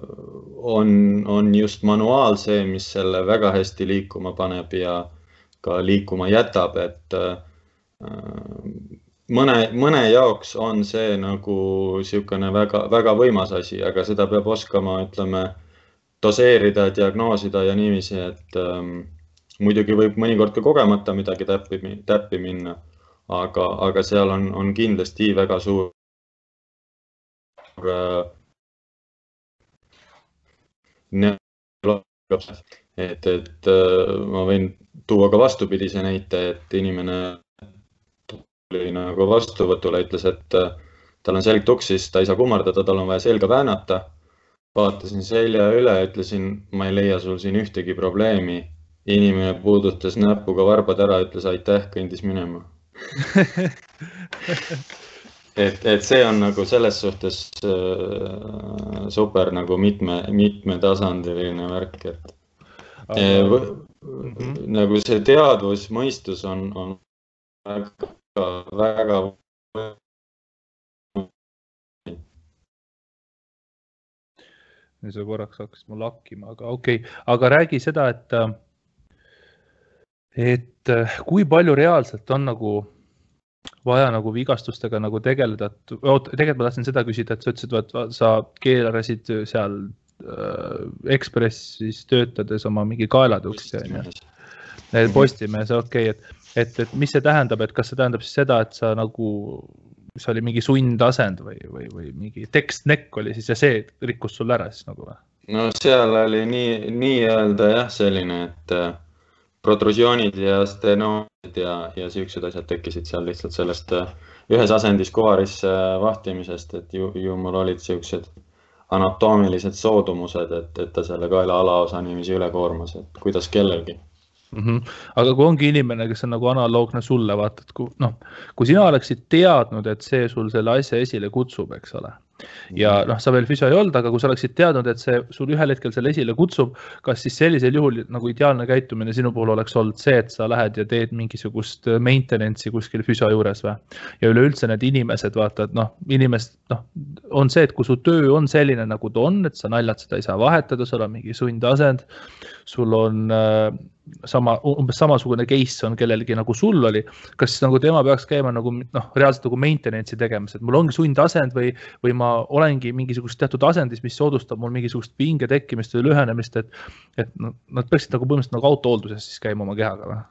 on, on just manuaal see, mis selle väga hästi liikuma paneb ja ka liikuma jätab, et äh, mõne, mõne jaoks on see nagu niisugune väga-väga võimas asi, aga seda peab oskama, ütleme, doseerida, diagnoosida ja niiviisi, et ähm, muidugi võib mõnikord ka kogemata midagi täppi, täppi minna aga, aga seal on, on kindlasti väga suur et, et äh, ma võin tuua ka vastupidise näite, et inimene tuli nagu vastuvõtule, ütles, et äh, tal on selg tuksis, ta ei saa kummardada, tal on vaja selga väänata. vaatasin selja üle, ütlesin, ma ei leia sul siin ühtegi probleemi. inimene puudutas näpuga varbad ära, ütles aitäh, kõndis minema et, et see on nagu selles suhtes äh, super nagu mitme, mitmetasandiline värk, et Aga... Mm -hmm. nagu see teadvus, mõistus on, on väga, väga. see korraks hakkas mul hakkima, aga okei okay., aga räägi seda, et, et kui palju reaalselt on nagu vaja nagu vigastustega nagu tegeleda, et oot, tegelikult ma tahtsin seda küsida, et sa ütlesid, et sa keerasid seal Äh, Ekspressis töötades oma mingi kaelatuksi onju. Postimehes, okei okay,, et, et, et mis see tähendab, et kas see tähendab siis seda, et sa nagu, see oli mingi sundasend või, või, või mingi tekstnekk oli siis ja see rikkus sul ära siis nagu või? no seal oli nii, nii-öelda jah, selline, et äh, protrusioonid ja stenoomid ja, ja siuksed asjad tekkisid seal lihtsalt sellest äh, ühes asendis kovarisse vahtimisest, et ju, ju mul olid siuksed anatoomilised soodumused, et, et ta selle kaela alaosa niiviisi üle koormas, et kuidas kellelgi mm. -hmm. aga kui ongi inimene, kes on nagu analoogne sulle, vaata, et kui noh, kui sina oleksid teadnud, et see sul selle asja esile kutsub, eks ole ja mhm. noh, sa veel füsio ei olnud, aga kui sa oleksid teadnud, et see sul ühel hetkel selle esile kutsub, kas siis sellisel juhul nagu ideaalne käitumine sinu puhul oleks olnud see, et sa lähed ja teed mingisugust maintenance'i kuskil füsio juures või? ja üleüldse need inimesed, vaata, et noh, inimesed, noh, on see, et kui su töö on selline, nagu ta on, et sa naljalt seda ei saa vahetada, sul on mingi sundasend, sul on äh, sama, umbes samasugune case on kellelgi nagu sul oli, kas nagu tema peaks käima nagu noh, reaalselt nagu maintenance'i tegemas, et mul ongi sundasend või, või ma olengi mingisugust teatud asendis, mis soodustab mul mingisugust pinge tekkimist või lühenemist, et, et no, nad peaksid nagu põhimõtteliselt nagu autohoolduses siis käima oma kehaga või?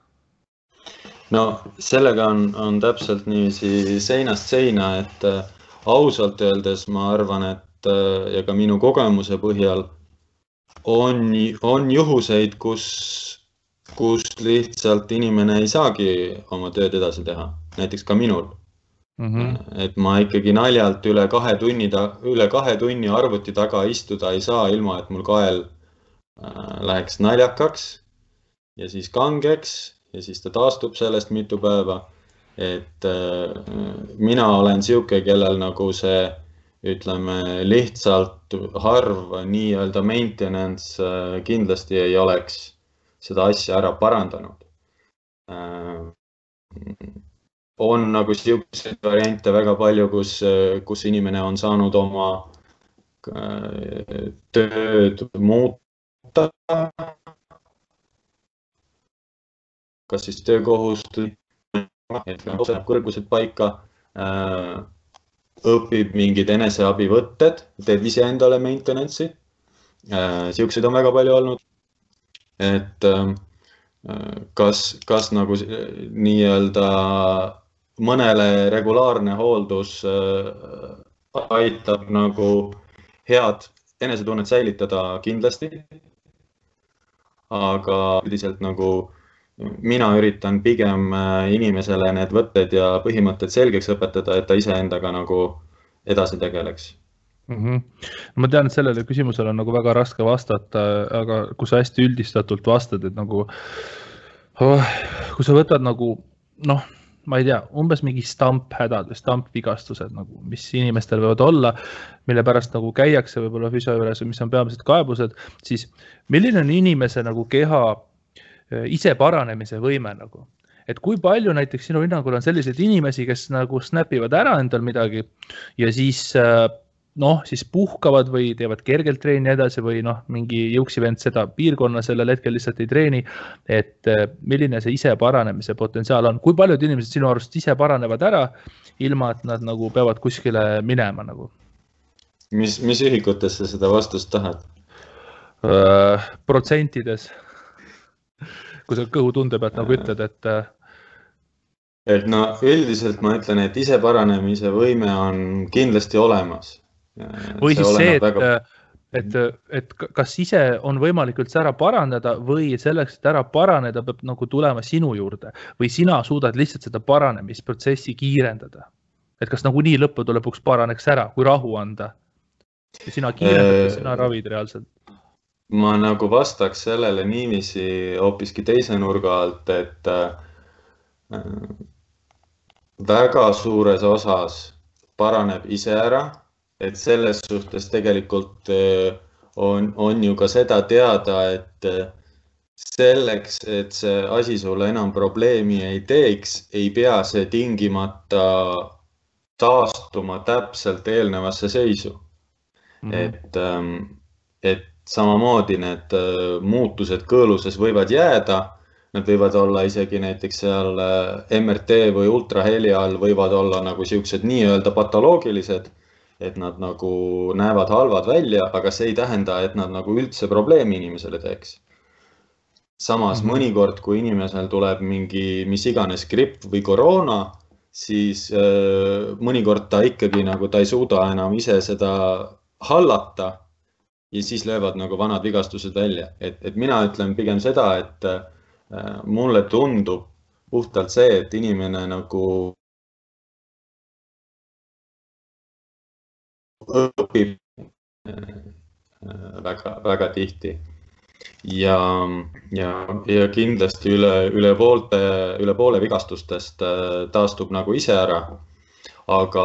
no sellega on, on täpselt niiviisi seinast seina, et äh, ausalt öeldes ma arvan, et äh, ja ka minu kogemuse põhjal on, on juhuseid, kus kus lihtsalt inimene ei saagi oma tööd edasi teha, näiteks ka minul mm. -hmm. et ma ikkagi naljalt üle kahe tunni, üle kahe tunni arvuti taga istuda ei saa, ilma et mul kael äh, läheks naljakaks ja siis kangeks ja siis ta taastub sellest mitu päeva. et äh, mina olen sihuke, kellel nagu see ütleme lihtsalt harv nii-öelda maintenance äh, kindlasti ei oleks seda asja ära parandanud. Äh, on nagu siukseid variante väga palju, kus, kus inimene on saanud oma äh, tööd muuta. kas siis töökohustus, kõrgused paika, äh, õpib mingid eneseabivõtted, teeb iseendale maintenance'i. siukseid on väga palju olnud et ähm, kas, kas nagu nii-öelda mõnele regulaarne hooldus äh, aitab nagu head enesetunnet säilitada kindlasti. aga üldiselt nagu mina üritan pigem äh, inimesele need võtted ja põhimõtted selgeks õpetada, et ta iseendaga nagu edasi tegeleks mm. -hmm. ma tean, et sellele küsimusele on nagu väga raske vastata, aga kui sa hästi üldistatult vastad, et nagu oh, kui sa võtad nagu noh, ma ei tea, umbes mingi stamphädad või stampvigastused nagu, mis inimestel võivad olla, mille pärast nagu käiakse võib-olla füsio juures või mis on peamised kaebused, siis milline on inimese nagu keha eh, ise paranemise võime nagu? et kui palju näiteks sinu hinnangul on selliseid inimesi, kes nagu snap ivad ära endal midagi ja siis äh, noh, siis puhkavad või teevad kergelt treeni edasi või noh, mingi jõuksi vend seda piirkonna sellel hetkel lihtsalt ei treeni. et eh, milline see ise paranemise potentsiaal on, kui paljud inimesed sinu arust ise paranevad ära, ilma et nad nagu peavad kuskile minema nagu? mis, mis ühikutes sa seda vastust tahad protsentides. Kui sa kõhutunde pealt nagu ütled, et uh, et no üldiselt ma ütlen, et iseparanemise võime on kindlasti olemas või siis see, et väga et, et kas ise on võimalik üldse ära parandada või selleks, et ära paraneda, peab nagu tulema sinu juurde või sina suudad lihtsalt seda paranemisprotsessi kiirendada. et kas nagunii lõppude lõpuks paraneks ära, kui rahu anda ja sina kiirendad ja sina ravid reaalselt? Ma nagu vastaks sellele niiviisi hoopiski teise nurga alt, et äh, väga suures osas paraneb ise ära et selles suhtes tegelikult äh, on, on ju ka seda teada, et äh, selleks, et see asi sulle enam probleemi ei teeks, ei pea see tingimata taastuma täpselt eelnevasse seisu mm. -hmm. et, ähm, et samamoodi need äh, muutused kõõluses võivad jääda, nad võivad olla isegi näiteks seal MRT või ultraheli all võivad olla nagu siuksed nii-öelda patoloogilised et nad nagu näevad halvad välja, aga see ei tähenda, et nad nagu üldse probleemi inimesele teeks. samas mm -hmm. mõnikord, kui inimesel tuleb mingi mis iganes gripp või koroona, siis äh, mõnikord ta ikkagi nagu, ta ei suuda enam ise seda hallata. Ja siis löövad nagu vanad vigastused välja, et, et mina ütlen pigem seda, et äh, mulle tundub puhtalt see, et inimene nagu õpib väga-väga äh, tihti. ja, ja, ja kindlasti üle, üle poolte, üle poole vigastustest äh, taastub nagu ise ära. aga,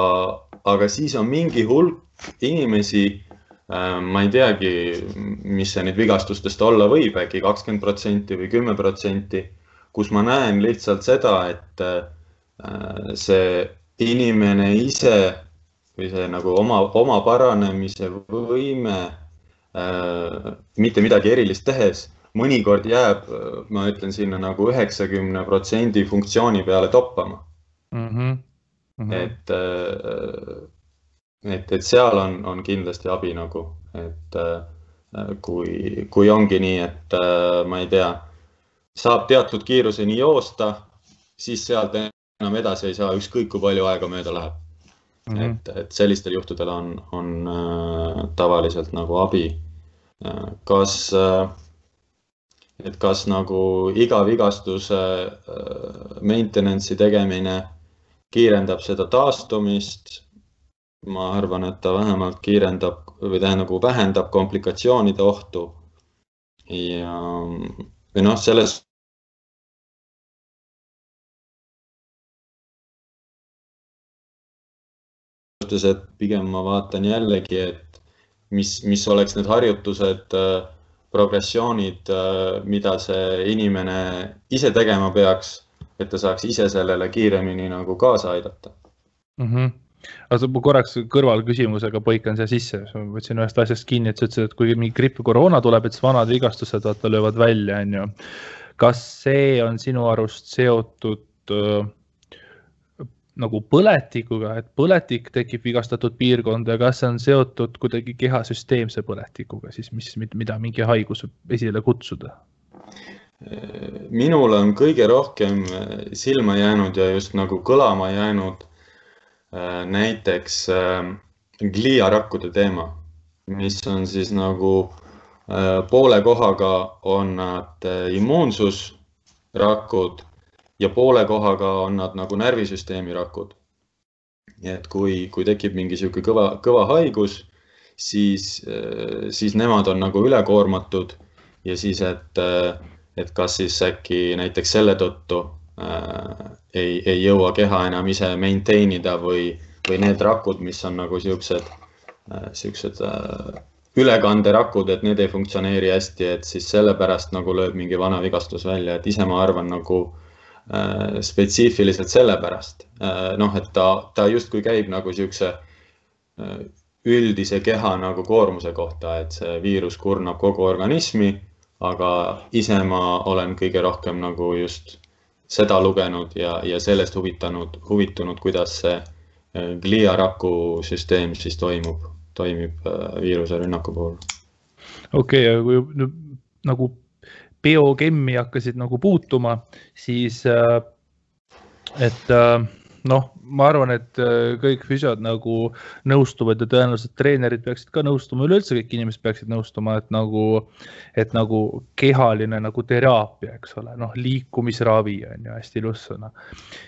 aga siis on mingi hulk inimesi, äh, ma ei teagi, mis see nüüd vigastustest olla võib äkki, kakskümmend protsenti või kümme protsenti, kus ma näen lihtsalt seda, et see inimene ise või see nagu oma, oma paranemise võime äh, mitte midagi erilist tehes, mõnikord jääb, ma ütlen sinna nagu üheksakümne protsendi funktsiooni peale toppama mm. -hmm. Mm -hmm. et äh,, et, et seal on, on kindlasti abi nagu, et äh, kui, kui ongi nii, et äh, ma ei tea, saab teatud kiiruseni joosta, siis sealt enam edasi ei saa, ükskõik kui palju aega mööda läheb Mm -hmm. et, et sellistel juhtudel on, on äh, tavaliselt nagu abi kas et kas nagu iga vigastuse maintenance'i tegemine kiirendab seda taastumist? Ma arvan, et ta vähemalt kiirendab või tähendab nagu vähendab komplikatsioonide ohtu. ja, või noh, selles suhtes, et pigem ma vaatan jällegi, et mis, mis oleks need harjutused, äh, progressioonid, äh, mida see inimene ise tegema peaks, et ta saaks ise sellele kiiremini nagu kaasa aidata mm. -hmm aga ma korraks kõrvalküsimusega põikan siia sisse, ma võtsin ühest asjast kinni, et sa ütlesid, et kui mingi gripp või koroona tuleb, et siis vanad vigastused vaata löövad välja, on ju. kas see on sinu arust seotud äh, nagu põletikuga, et põletik tekib vigastatud piirkonda ja kas see on seotud kuidagi keha süsteemse põletikuga siis, mis, mida mingi haigus võib esile kutsuda? minule on kõige rohkem silma jäänud ja just nagu kõlama jäänud näiteks äh, gliarakkude teema, mis on siis nagu äh, poole kohaga on nad immuunsusrakud ja poole kohaga on nad nagu närvisüsteemi rakud. et kui, kui tekib mingi sihuke kõva, kõva haigus, siis, siis nemad on nagu ülekoormatud ja siis, et, et kas siis äkki näiteks selle tõttu äh, ei, ei jõua keha enam ise maintain ida või, või need rakud, mis on nagu siuksed äh,, siuksed äh, ülekanderakud, et need ei funktsioneeri hästi, et siis sellepärast nagu lööb mingi vana vigastus välja, et ise ma arvan nagu Äh, spetsiifiliselt sellepärast, äh, noh, et ta, ta justkui käib nagu siukse äh, üldise keha nagu koormuse kohta, et see viirus kurnab kogu organismi, aga ise ma olen kõige rohkem nagu just seda lugenud ja, ja sellest huvitanud, huvitunud, kuidas see gliaraku süsteem siis toimub, toimib viiruserünnaku puhul. okei okay,, aga kui nagu biokemmi hakkasid nagu puutuma, siis äh, et äh, noh, ma arvan, et äh, kõik füsiod nagu nõustuvad ja tõenäoliselt treenerid peaksid ka nõustuma, üleüldse kõik inimesed peaksid nõustuma, et nagu, et nagu kehaline nagu teraapia, eks ole, noh, liikumisravi on ju hästi ilus sõna.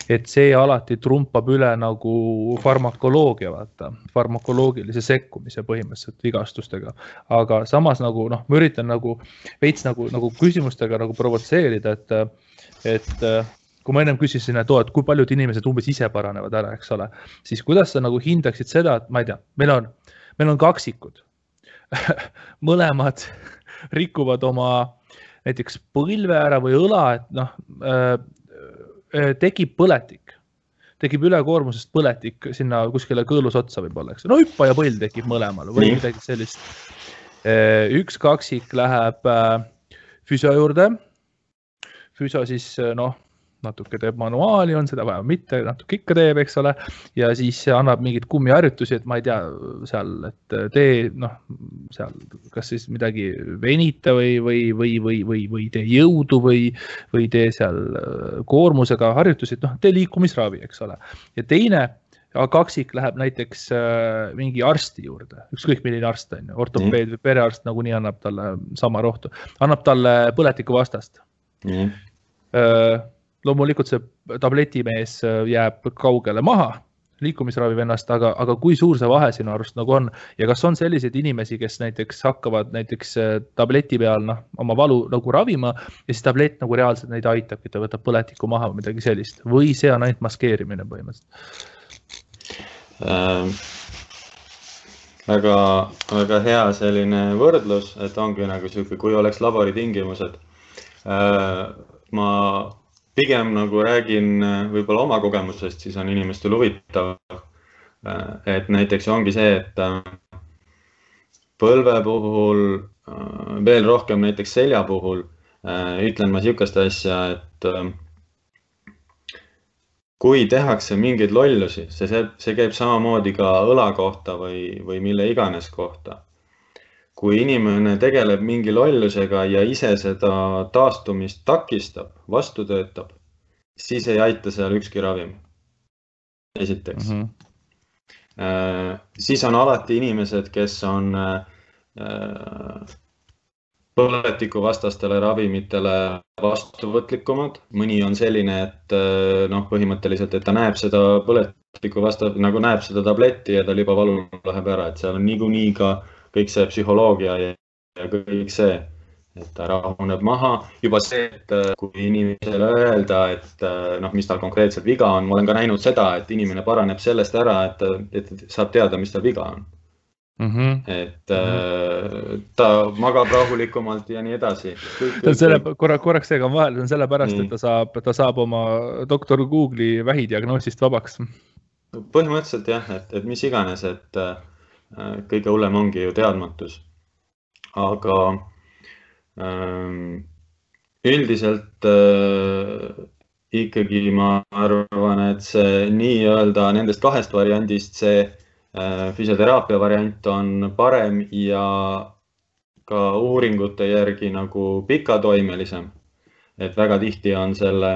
et see alati trumpab üle nagu farmakoloogia, vaata, farmakoloogilise sekkumise põhimõtteliselt vigastustega. aga samas nagu noh, ma üritan nagu veits nagu, nagu küsimustega nagu provotseerida, et, et kui ma ennem küsisin, et oo, et kui paljud inimesed umbes ise paranevad ära, eks ole, siis kuidas sa nagu hindaksid seda, et ma ei tea, meil on, meil on kaksikud mõlemad rikuvad oma näiteks põlve ära või õla, et noh äh, äh, tekib põletik, tekib ülekoormusest põletik sinna kuskile kõõlusotsa võib-olla, eks no hüppa ja põld tekib mõlemal või midagi sellist. Äh, üks kaksik läheb äh, füsio juurde. füsio siis noh natuke teeb manuaali, on seda vaja, mitte, natuke ikka teeb, eks ole. ja siis annab mingeid kummiharjutusi, et ma ei tea seal, et tee noh, seal kas siis midagi venita või, või, või, või, või, või tee jõudu või, või tee seal äh, koormusega harjutusi, et noh, tee liikumisravi, eks ole. ja teine kaksik läheb näiteks äh, mingi arsti juurde, ükskõik milline arst on ju, ortopeed või perearst nagunii annab talle sama rohtu, annab talle põletikuvastast mm. Äh, loomulikult see tabletimees äh, jääb kaugele maha liikumisravivennast, aga, aga kui suur see vahe sinu arust nagu on ja kas on selliseid inimesi, kes näiteks hakkavad näiteks äh, tableti peal noh, oma valu nagu ravima ja siis tablett nagu reaalselt neid aitabki, ta võtab põletiku maha või midagi sellist või see on ainult maskeerimine põhimõtteliselt ähm,? väga, väga hea selline võrdlus, et ongi nagu sihuke, kui oleks laboritingimused äh,. ma pigem nagu räägin äh, võib-olla oma kogemusest, siis on inimestel huvitav. Äh, et näiteks ongi see, et äh, põlve puhul, veel rohkem näiteks selja puhul ütlen ma sihukest asja, et kui tehakse mingeid lollusi, see, see käib samamoodi ka õla kohta või, või mille iganes kohta kui inimene tegeleb mingi lollusega ja ise seda taastumist takistab, vastu töötab, siis ei aita seal ükski ravim. esiteks mm. -hmm. siis on alati inimesed, kes on äh, põletikuvastastele ravimitele vastuvõtlikumad, mõni on selline, et äh, noh, põhimõtteliselt, et ta näeb seda põletiku vasta-, nagu näeb seda tabletti ja tal juba valu läheb ära, et seal on niikuinii ka äh, kõik see psühholoogia ja, ja kõik see, et ta rahuneb maha. juba see, et äh, kui inimesele öelda, et äh, noh, mis tal konkreetselt viga on, ma olen ka näinud seda, et inimene paraneb sellest ära, et, et saab teada, mis tal viga on. Mm -hmm. et äh, ta magab rahulikumalt ja nii edasi. selle korra, korraks segan vahele, see on sellepärast, et ta saab, ta saab oma doktor Google'i vähidiagnoosist vabaks. põhimõtteliselt jah, et, et mis iganes, et äh, kõige hullem ongi ju teadmatus. aga ähm, üldiselt äh, ikkagi ma arvan, et see nii-öelda nendest kahest variandist see äh, füsioteraapia variant on parem ja ka uuringute järgi nagu pikatoimelisem. et väga tihti on selle,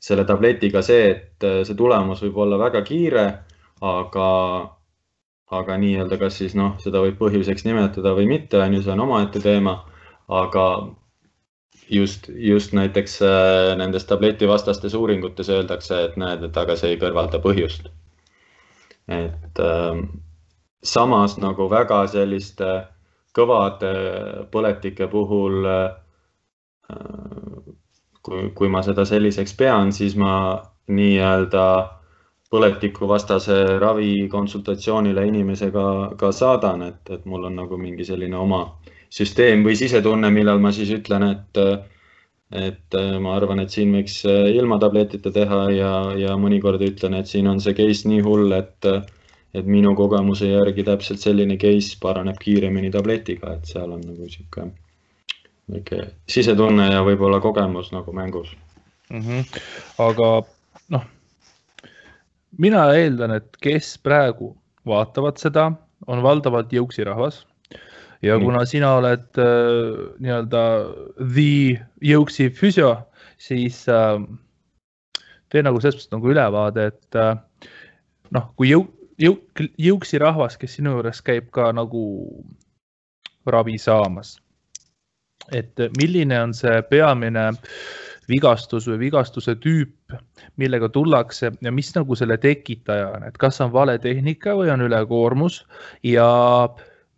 selle tabletiga see, et see tulemus võib olla väga kiire, aga aga nii-öelda, kas siis noh, seda võib põhjuseks nimetada või mitte, on ju, see on omaette teema. aga just, just näiteks äh, nendes tabletivastastes uuringutes öeldakse, et näed, et aga see ei kõrvalda põhjust. et äh, samas nagu väga selliste kõvade põletike puhul äh,. kui, kui ma seda selliseks pean, siis ma nii-öelda põletikuvastase ravi konsultatsioonile inimesega ka saadan, et, et mul on nagu mingi selline oma süsteem või sisetunne, millal ma siis ütlen, et, et ma arvan, et siin võiks ilma tabletita teha ja, ja mõnikord ütlen, et siin on see case nii hull, et, et minu kogemuse järgi täpselt selline case paraneb kiiremini tabletiga, et seal on nagu sihuke väike sisetunne ja võib-olla kogemus nagu mängus mm. -hmm. aga noh mina eeldan, et kes praegu vaatavad seda, on valdavalt jõuksi rahvas. ja mm. kuna sina oled äh, nii-öelda the jõuksi füsio, siis äh, tee nagu selles mõttes nagu ülevaade, et äh, noh, kui jõu, jõu, jõuksi rahvas, kes sinu juures käib ka nagu ravi saamas. et milline on see peamine vigastus või vigastuse tüüp, millega tullakse ja mis nagu selle tekitaja on, et kas on vale tehnika või on ülekoormus ja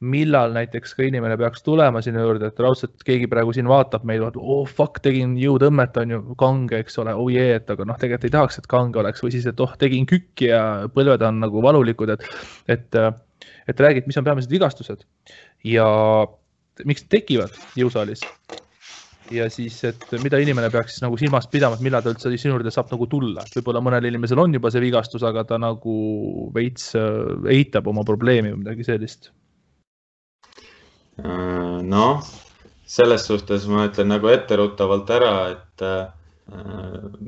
millal näiteks ka inimene peaks tulema sinna juurde, et raudselt keegi praegu siin vaatab meid, oh fuck, tegin jõutõmmet, on ju kange, eks ole, oh jee, et aga noh, tegelikult ei tahaks, et kange oleks või siis, et oh, tegin kükki ja põlved on nagu valulikud, et, et, et räägid, mis on peamised vigastused. Ja miks tekivad jõusaalis ja siis, et mida inimene peaks siis nagu silmas pidama, et millal ta üldse sinu juurde saab nagu tulla, et võib-olla mõnel inimesel on juba see vigastus, aga ta nagu veits äh, eitab oma probleemi või midagi sellist. Äh, noh, selles suhtes ma ütlen nagu etteruttavalt ära, et äh,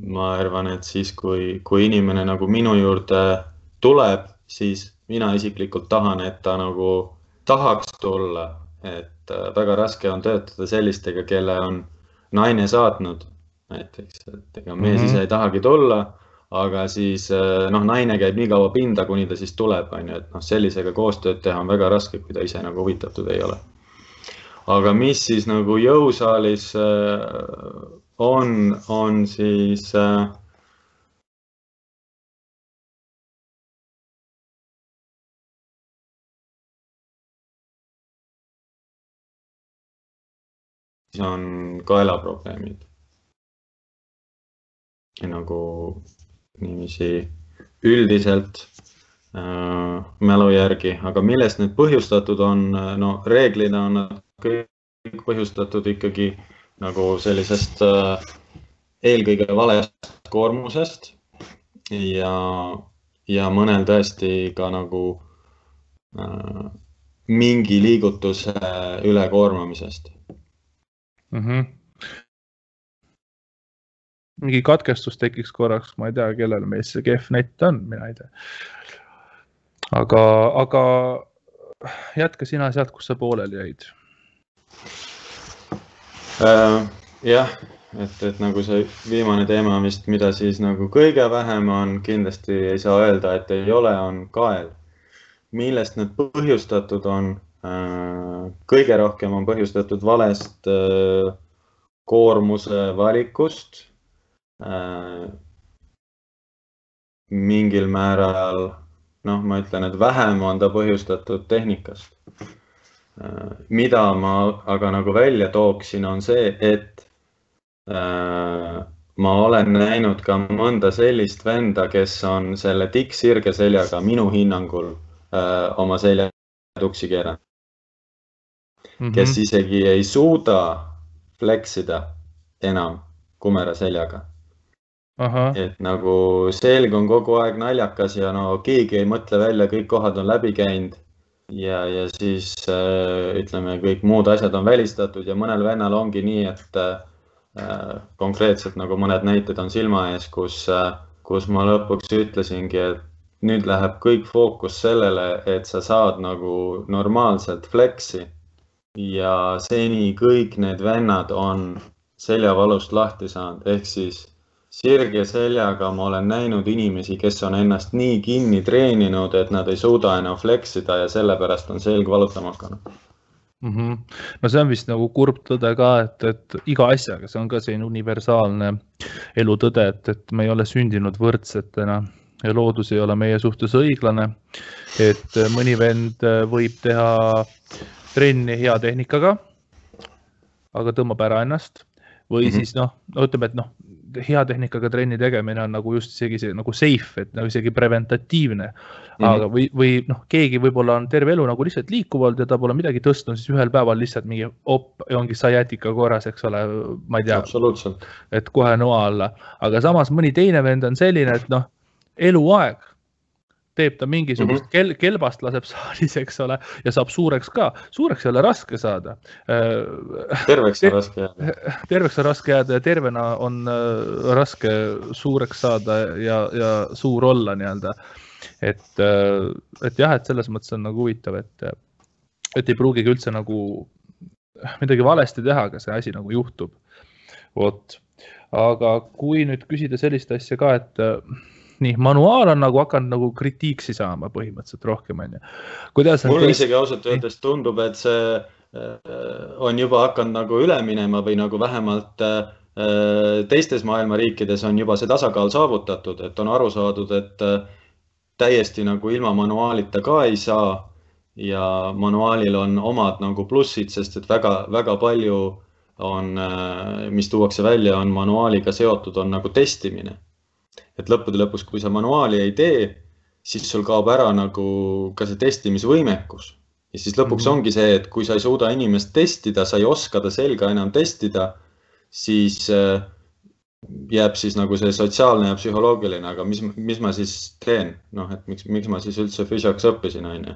ma arvan, et siis, kui, kui inimene nagu minu juurde tuleb, siis mina isiklikult tahan, et ta nagu tahaks tulla, et väga raske on töötada sellistega, kelle on naine saatnud näiteks, et ega mees mm -hmm. ise ei tahagi tulla, aga siis eh, noh, naine käib nii kaua pinda, kuni ta siis tuleb, on ju, et noh, sellisega koostööd teha on väga raske, kui ta ise nagu huvitatud ei ole. aga mis siis nagu jõusaalis eh, on, on siis äh, siis on kaelaprobleemid. nagu niiviisi üldiselt äh, mälu järgi, aga millest need põhjustatud on, no reeglina on nad kõik põhjustatud ikkagi nagu sellisest äh, eelkõige valest koormusest. Ja, ja mõnel tõesti ka nagu äh, mingi liigutuse ülekoormamisest mm. -hmm. mingi katkestus tekiks korraks, ma ei tea, kellel meil see kehv net on, mina ei tea. aga, aga jätka sina sealt, kus sa pooleli jäid äh,. jah, et, et nagu see viimane teema vist, mida siis nagu kõige vähem on, kindlasti ei saa öelda, et ei ole, on kael. millest need põhjustatud on kõige rohkem on põhjustatud valest äh, koormuse valikust. Äh, mingil määral, noh, ma ütlen, et vähem on ta põhjustatud tehnikast. mida ma aga nagu välja tooksin, on see, et ma olen näinud ka mõnda sellist venda, kes on selle tikksirge seljaga minu hinnangul öö, oma selja tuksi keeranud mm, -hmm. kes isegi ei suuda flex ida enam kumera seljaga. et nagu selg on kogu aeg naljakas ja no keegi ei mõtle välja, kõik kohad on läbi käinud ja, ja siis äh, ütleme, kõik muud asjad on välistatud ja mõnel vennal ongi nii, et äh, konkreetselt nagu mõned näited on silma ees, kus äh,, kus ma lõpuks ütlesingi, et nüüd läheb kõik fookus sellele, et sa saad nagu normaalselt flex'i ja seni kõik need vennad on seljavalust lahti saanud, ehk siis sirge seljaga ma olen näinud inimesi, kes on ennast nii kinni treeninud, et nad ei suuda enam flex ida ja sellepärast on selg valutama hakanud mm. -hmm. no see on vist nagu kurb tõde ka, et, et iga asjaga, see on ka selline universaalne elutõde, et, et me ei ole sündinud võrdsetena ja loodus ei ole meie suhtes õiglane. et mõni vend võib teha trenni hea tehnikaga, aga tõmbab ära ennast või mm -hmm. siis noh, ütleme, et noh, hea tehnikaga trenni tegemine on nagu just isegi see nagu safe, et nagu isegi preventatiivne mm. -hmm. aga, või, või noh, keegi võib-olla on terve elu nagu lihtsalt liikuv olnud ja ta pole midagi tõstnud, siis ühel päeval lihtsalt mingi op, ongi sciatica korras, eks ole, ma ei tea. et kohe noa alla, aga samas mõni teine vend on selline, et noh, eluaeg teeb ta mingisugust mm -hmm. kel-, kelbast laseb saalis, eks ole, ja saab suureks ka. suureks ei ole raske saada. Äh, terveks on raske jääda. terveks on raske jääda ja tervena on äh, raske suureks saada ja, ja suur olla nii-öelda. et, äh, et jah, et selles mõttes on nagu huvitav, et, et ei pruugigi üldse nagu midagi valesti teha, aga see asi nagu juhtub. vot, aga kui nüüd küsida sellist asja ka, et nii manuaal on nagu hakanud nagu kritiiksi saama põhimõtteliselt rohkem onju. kuidas. mulle teist... isegi ausalt öeldes tundub, et see äh, on juba hakanud nagu üle minema või nagu vähemalt äh, teistes maailma riikides on juba see tasakaal saavutatud, et on aru saadud, et äh, täiesti nagu ilma manuaalita ka ei saa. ja manuaalil on omad nagu plussid, sest et väga-väga palju on, mis tuuakse välja, on manuaaliga seotud, on nagu testimine et lõppude lõpuks, kui sa manuaali ei tee, siis sul kaob ära nagu ka see testimisvõimekus. ja siis lõpuks mm -hmm. ongi see, et kui sa ei suuda inimest testida, sa ei oska ta selga enam testida, siis äh, jääb siis nagu see sotsiaalne ja psühholoogiline, aga mis, mis ma siis teen, noh, et miks, miks ma siis üldse füsioks õppisin, on ju.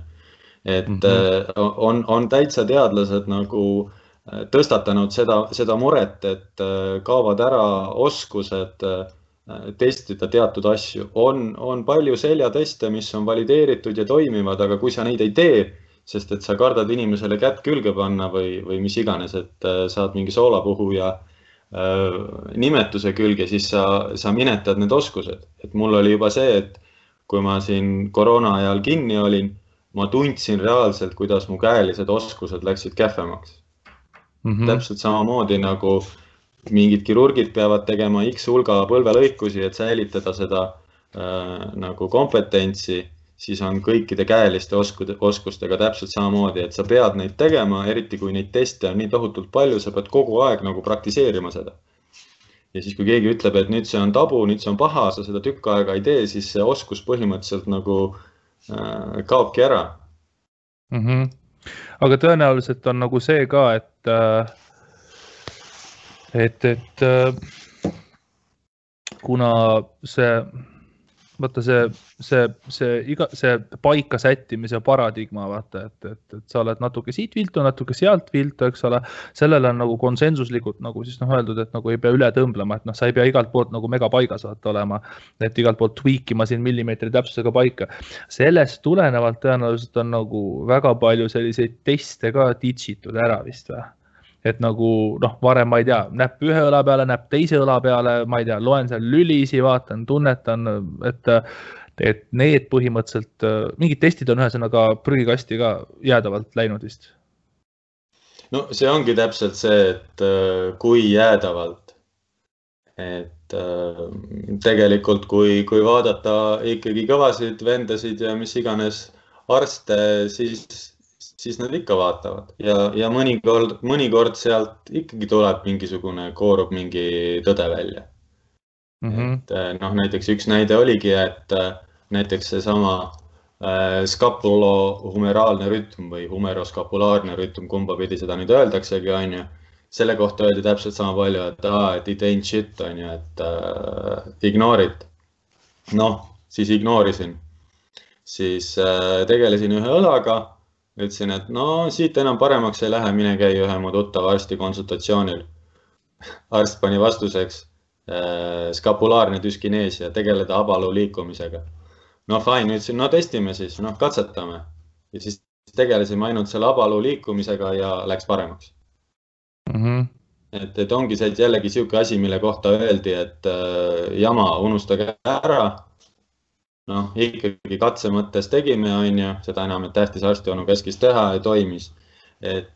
et mm -hmm. on, on täitsa teadlased nagu äh, tõstatanud seda, seda muret, et kaovad ära oskused testida teatud asju. on, on palju seljateste, mis on valideeritud ja toimivad, aga kui sa neid ei tee, sest et sa kardad inimesele kätt külge panna või, või mis iganes, et äh, saad mingi soolapuhuja äh, nimetuse külge, siis sa, sa minetad need oskused. et mul oli juba see, et kui ma siin koroona ajal kinni olin, ma tundsin reaalselt, kuidas mu käelised oskused läksid kehvemaks mm. -hmm. täpselt samamoodi nagu äh, mingid kirurgid peavad tegema X hulga põlvelõikusi, et säilitada seda äh, nagu kompetentsi, siis on kõikide käeliste oskude, oskustega täpselt samamoodi, et sa pead neid tegema, eriti kui neid teste on nii tohutult palju, sa pead kogu aeg nagu praktiseerima seda. ja siis, kui keegi ütleb, et nüüd see on tabu, nüüd see on paha, sa seda tükk aega ei tee, siis see oskus põhimõtteliselt nagu äh, kaobki ära mm. -hmm. aga tõenäoliselt on nagu see ka, et äh et, et äh, kuna see, vaata see, see, see iga, see paika sättimise paradigma, vaata, et, et, et sa oled natuke siit viltu, natuke sealt viltu, eks ole. sellele on nagu konsensuslikult nagu siis noh, öeldud, et nagu ei pea üle tõmblema, et noh, sa ei pea igalt poolt nagu megapaigas vaata olema, et igalt poolt tweak ima siin millimeetri täpsusega paika. sellest tulenevalt tõenäoliselt on nagu väga palju selliseid teste ka ditch itud ära vist või et nagu noh, varem ma ei tea, näpp ühe õla peale, näpp teise õla peale, ma ei tea, loen seal lülisi, vaatan, tunnetan, et, et need põhimõtteliselt, mingid testid on ühesõnaga prügikasti ka jäädavalt läinud vist. no see ongi täpselt see, et kui jäädavalt, et tegelikult, kui, kui vaadata ikkagi kõvasid vendasid ja mis iganes arste, siis siis nad ikka vaatavad ja, ja mõnikord, mõnikord sealt ikkagi tuleb mingisugune, koorub mingi tõde välja mm. -hmm. et eh, noh, näiteks üks näide oligi, et eh, näiteks seesama äh, skapulohumeraalne rütm või humeroskapulaarne rütm, kumba pidi seda nüüd öeldaksegi, on ju. selle kohta öeldi täpselt sama palju, et aa, et it ain't shit on ju, et äh, ignore it. noh, siis ignoorisin, siis äh, tegelesin ühe õlaga ütlesin, et no siit enam paremaks ei lähe, mine käi ühe mu tuttava arsti konsultatsioonil. arst pani vastuseks äh, skapulaarne düskineesia, tegeleda abaluu liikumisega. no fine, ütlesin, no testime siis, noh, katsetame. ja siis tegelesime ainult selle abaluu liikumisega ja läks paremaks mm. -hmm. et, et ongi see jällegi sihuke asi, mille kohta öeldi, et äh, jama, unustage ära noh, ikkagi katse mõttes tegime, on ju, seda enam, et tähtis arstionu käskis teha ja toimis. et,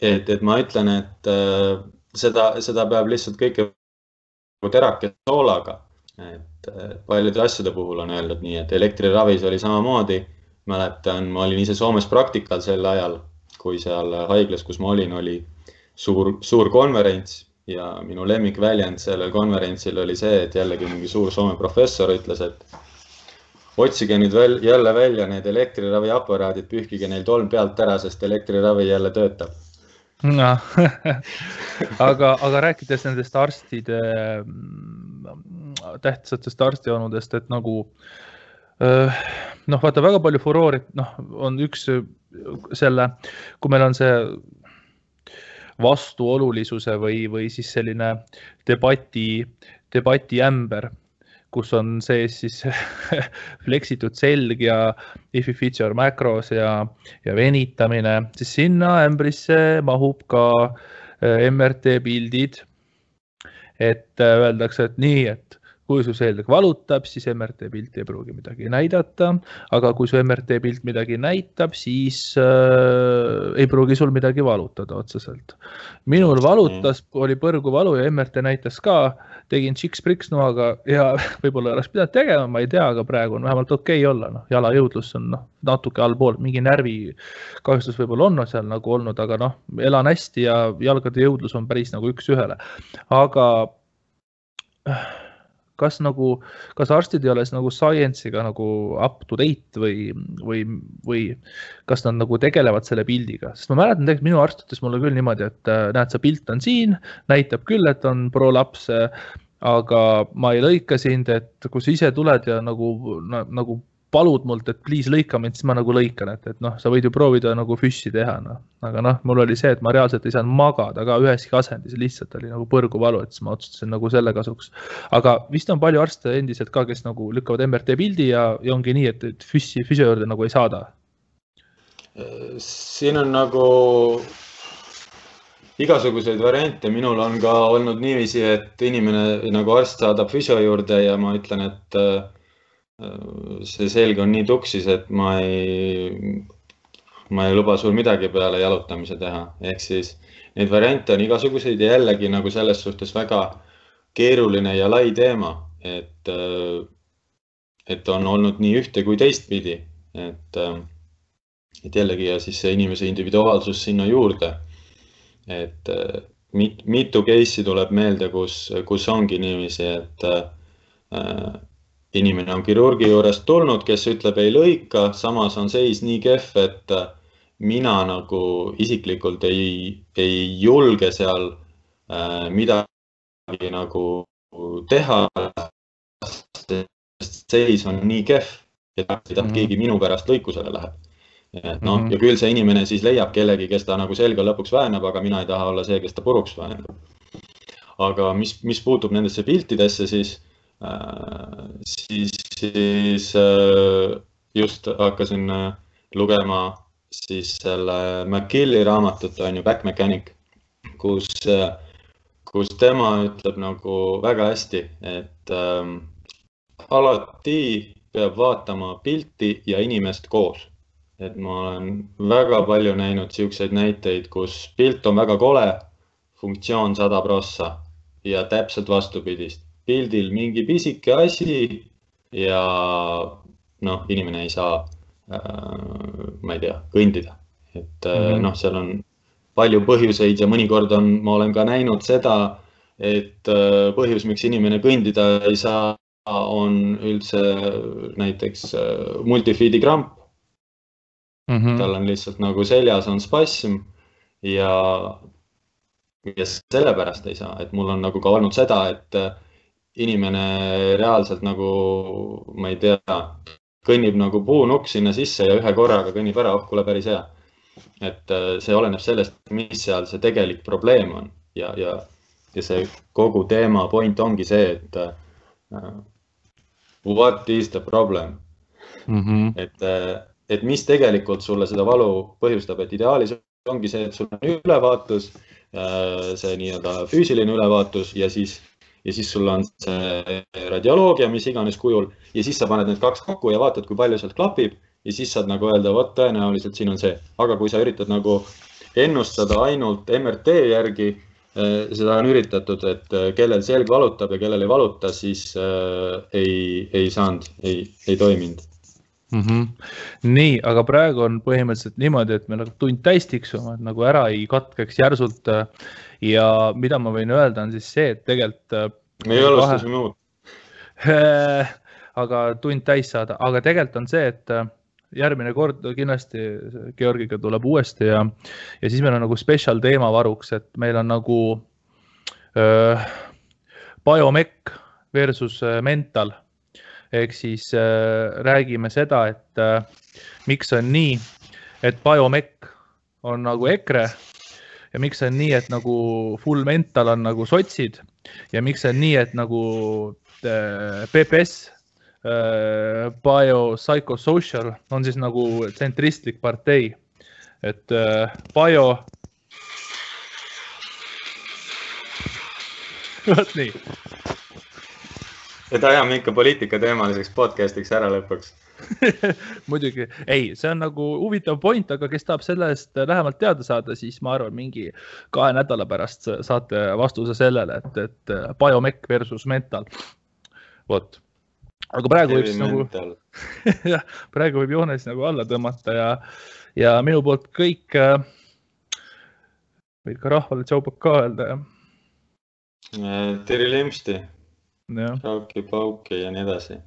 et, et ma ütlen, et äh, seda, seda peab lihtsalt kõike nagu terake soolaga. et äh, paljude asjade puhul on öeldud nii, et elektriravis oli samamoodi. mäletan, ma olin ise Soomes praktikal sel ajal, kui seal haiglas, kus ma olin, oli suur, suur konverents ja minu lemmikväljend sellel konverentsil oli see, et jällegi mingi suur Soome professor ütles, et otsige nüüd veel, jälle välja need elektriraviaparaadid, pühkige neil tolm pealt ära, sest elektriravi jälle töötab. noh aga, aga rääkides nendest arstide, tähtsatest arstianudest, et nagu noh, vaata väga palju furoorit, noh, on üks selle, kui meil on see vastuolulisuse või, või siis selline debati, debati ämber kus on sees siis fleksitud selg ja if'i feature macros ja, ja venitamine, siis sinna ämbrisse mahub ka äh, MRT pildid. et äh, öeldakse, et nii, et kui su selg valutab, siis MRT pilt ei pruugi midagi näidata, aga kui su MRT pilt midagi näitab, siis äh, ei pruugi sul midagi valutada otseselt. minul valutas, oli põrguvalu ja MRT näitas ka, tegin Chicks-Bricks noaga ja võib-olla oleks pidanud tegema, ma ei tea, aga praegu on vähemalt okei okay olla, noh, jalajõudlus on noh, natuke allpool, mingi närvikahjustus võib-olla on seal nagu olnud, aga noh, elan hästi ja jalgade jõudlus on päris nagu üks-ühele, aga kas nagu, kas arstid ei ole siis nagu science'iga nagu up to date või, või, või kas nad nagu tegelevad selle pildiga, sest ma mäletan tegelikult minu arst ütles mulle küll niimoodi, et äh, näed, see pilt on siin, näitab küll, et on prolaps, aga ma ei lõika sind, et kui sa ise tuled ja nagu, nagu palud mult, et please lõika mind, siis ma nagu lõikan, et, et noh, sa võid ju proovida nagu füssi teha, noh. aga noh, mul oli see, et ma reaalselt ei saanud magada ka üheski asendis, lihtsalt oli nagu põrguvalu, et siis ma otsustasin nagu selle kasuks. aga vist on palju arste endiselt ka, kes nagu lükkavad MRT pildi ja, ja ongi nii, et, et füssi, füsio juurde nagu ei saada. siin on nagu igasuguseid variante, minul on ka olnud niiviisi, et inimene nagu arst saadab füsio juurde ja ma ütlen, et äh, see selg on nii tuksis, et ma ei, ma ei luba sul midagi peale jalutamise teha, ehk siis neid variante on igasuguseid ja jällegi nagu selles suhtes väga keeruline ja lai teema, et, et on olnud nii ühte kui teistpidi, et, et jällegi ja siis see inimese individuaalsus sinna juurde. et mit, mitu case'i tuleb meelde, kus, kus ongi niiviisi, et inimene on kirurgi juurest tulnud, kes ütleb ei lõika, samas on seis nii kehv, et äh, mina nagu isiklikult ei, ei julge seal äh, midagi nagu teha. sest seis on nii kehv, et mm -hmm. keegi minu pärast lõikusele läheb. et noh mm -hmm., ja küll see inimene siis leiab kellegi, kes ta nagu selga lõpuks väänab, aga mina ei taha olla see, kes ta puruks väänab. aga mis, mis puutub nendesse piltidesse, siis siis, siis äh, just hakkasin äh, lugema siis selle McGilli raamatut, on ju, Back Mechanic, kus, kus tema ütleb nagu väga hästi, et ähm, alati peab vaatama pilti ja inimest koos. et ma olen väga palju näinud siukseid näiteid, kus pilt on väga kole, funktsioon sada prossa ja täpselt vastupidist pildil mingi pisike asi ja noh, inimene ei saa äh,, ma ei tea, kõndida. et mm -hmm. noh, seal on palju põhjuseid ja mõnikord on, ma olen ka näinud seda, et äh, põhjus, miks inimene kõndida ei saa, on üldse näiteks multifiidi kramp mm. -hmm. tal on lihtsalt nagu seljas on spasm ja, ja sellepärast ei saa, et mul on nagu ka olnud seda, et inimene reaalselt nagu, ma ei tea, kõnnib nagu puunukk sinna sisse ja ühe korraga kõnnib ära, oh kuule, päris hea. et äh, see oleneb sellest, mis seal see tegelik probleem on ja, ja, ja see kogu teema point ongi see, et uh, what is the problem mm. -hmm. et, äh, et mis tegelikult sulle seda valu põhjustab, et ideaalis ongi see, et sul on ülevaatus, see nii-öelda füüsiline ülevaatus ja siis ja siis sul on see radioloogia, mis iganes kujul ja siis sa paned need kaks kokku ja vaatad, kui palju sealt klapib ja siis saad nagu öelda, vot tõenäoliselt siin on see, aga kui sa üritad nagu ennustada ainult MRT järgi, eh, seda on üritatud, et eh, kellel selg valutab ja kellel ei valuta, siis äh, ei, ei saanud, ei, ei toiminud mm. -hmm. nii, aga praegu on põhimõtteliselt niimoodi, et meil on tund täis tiksunud, nagu ära ei katkeks järsult äh, ja mida ma võin öelda, on siis see, et tegelikult. Äh, me ei alustasime uut. aga tund täis saada, aga tegelikult on see, et äh, järgmine kord kindlasti Georgiga tuleb uuesti ja, ja siis meil on nagu spetsial teema varuks, et meil on nagu äh, biomech versus äh, mental ehk siis äh, räägime seda, et äh, miks on nii, et biomech on nagu EKRE ja miks on nii, et nagu full mental on nagu sotsid ja miks on nii, et nagu äh, PPS äh,, biopsychosocial on siis nagu tsentristlik partei, et äh, bio. vot nii et ajame ikka poliitikateemaliseks podcast'iks ära lõpuks muidugi, ei, see on nagu huvitav point, aga kes tahab sellest lähemalt teada saada, siis ma arvan, mingi kahe nädala pärast saate vastuse sellele, et, et biomech versus mental. vot, aga praegu võib siis nagu, jah, praegu võib joone siis nagu alla tõmmata ja, ja minu poolt kõik. võid ka rahvale tšaupaka öelda, jah. Tere Lemsti. Pauki, pauki ja nii edasi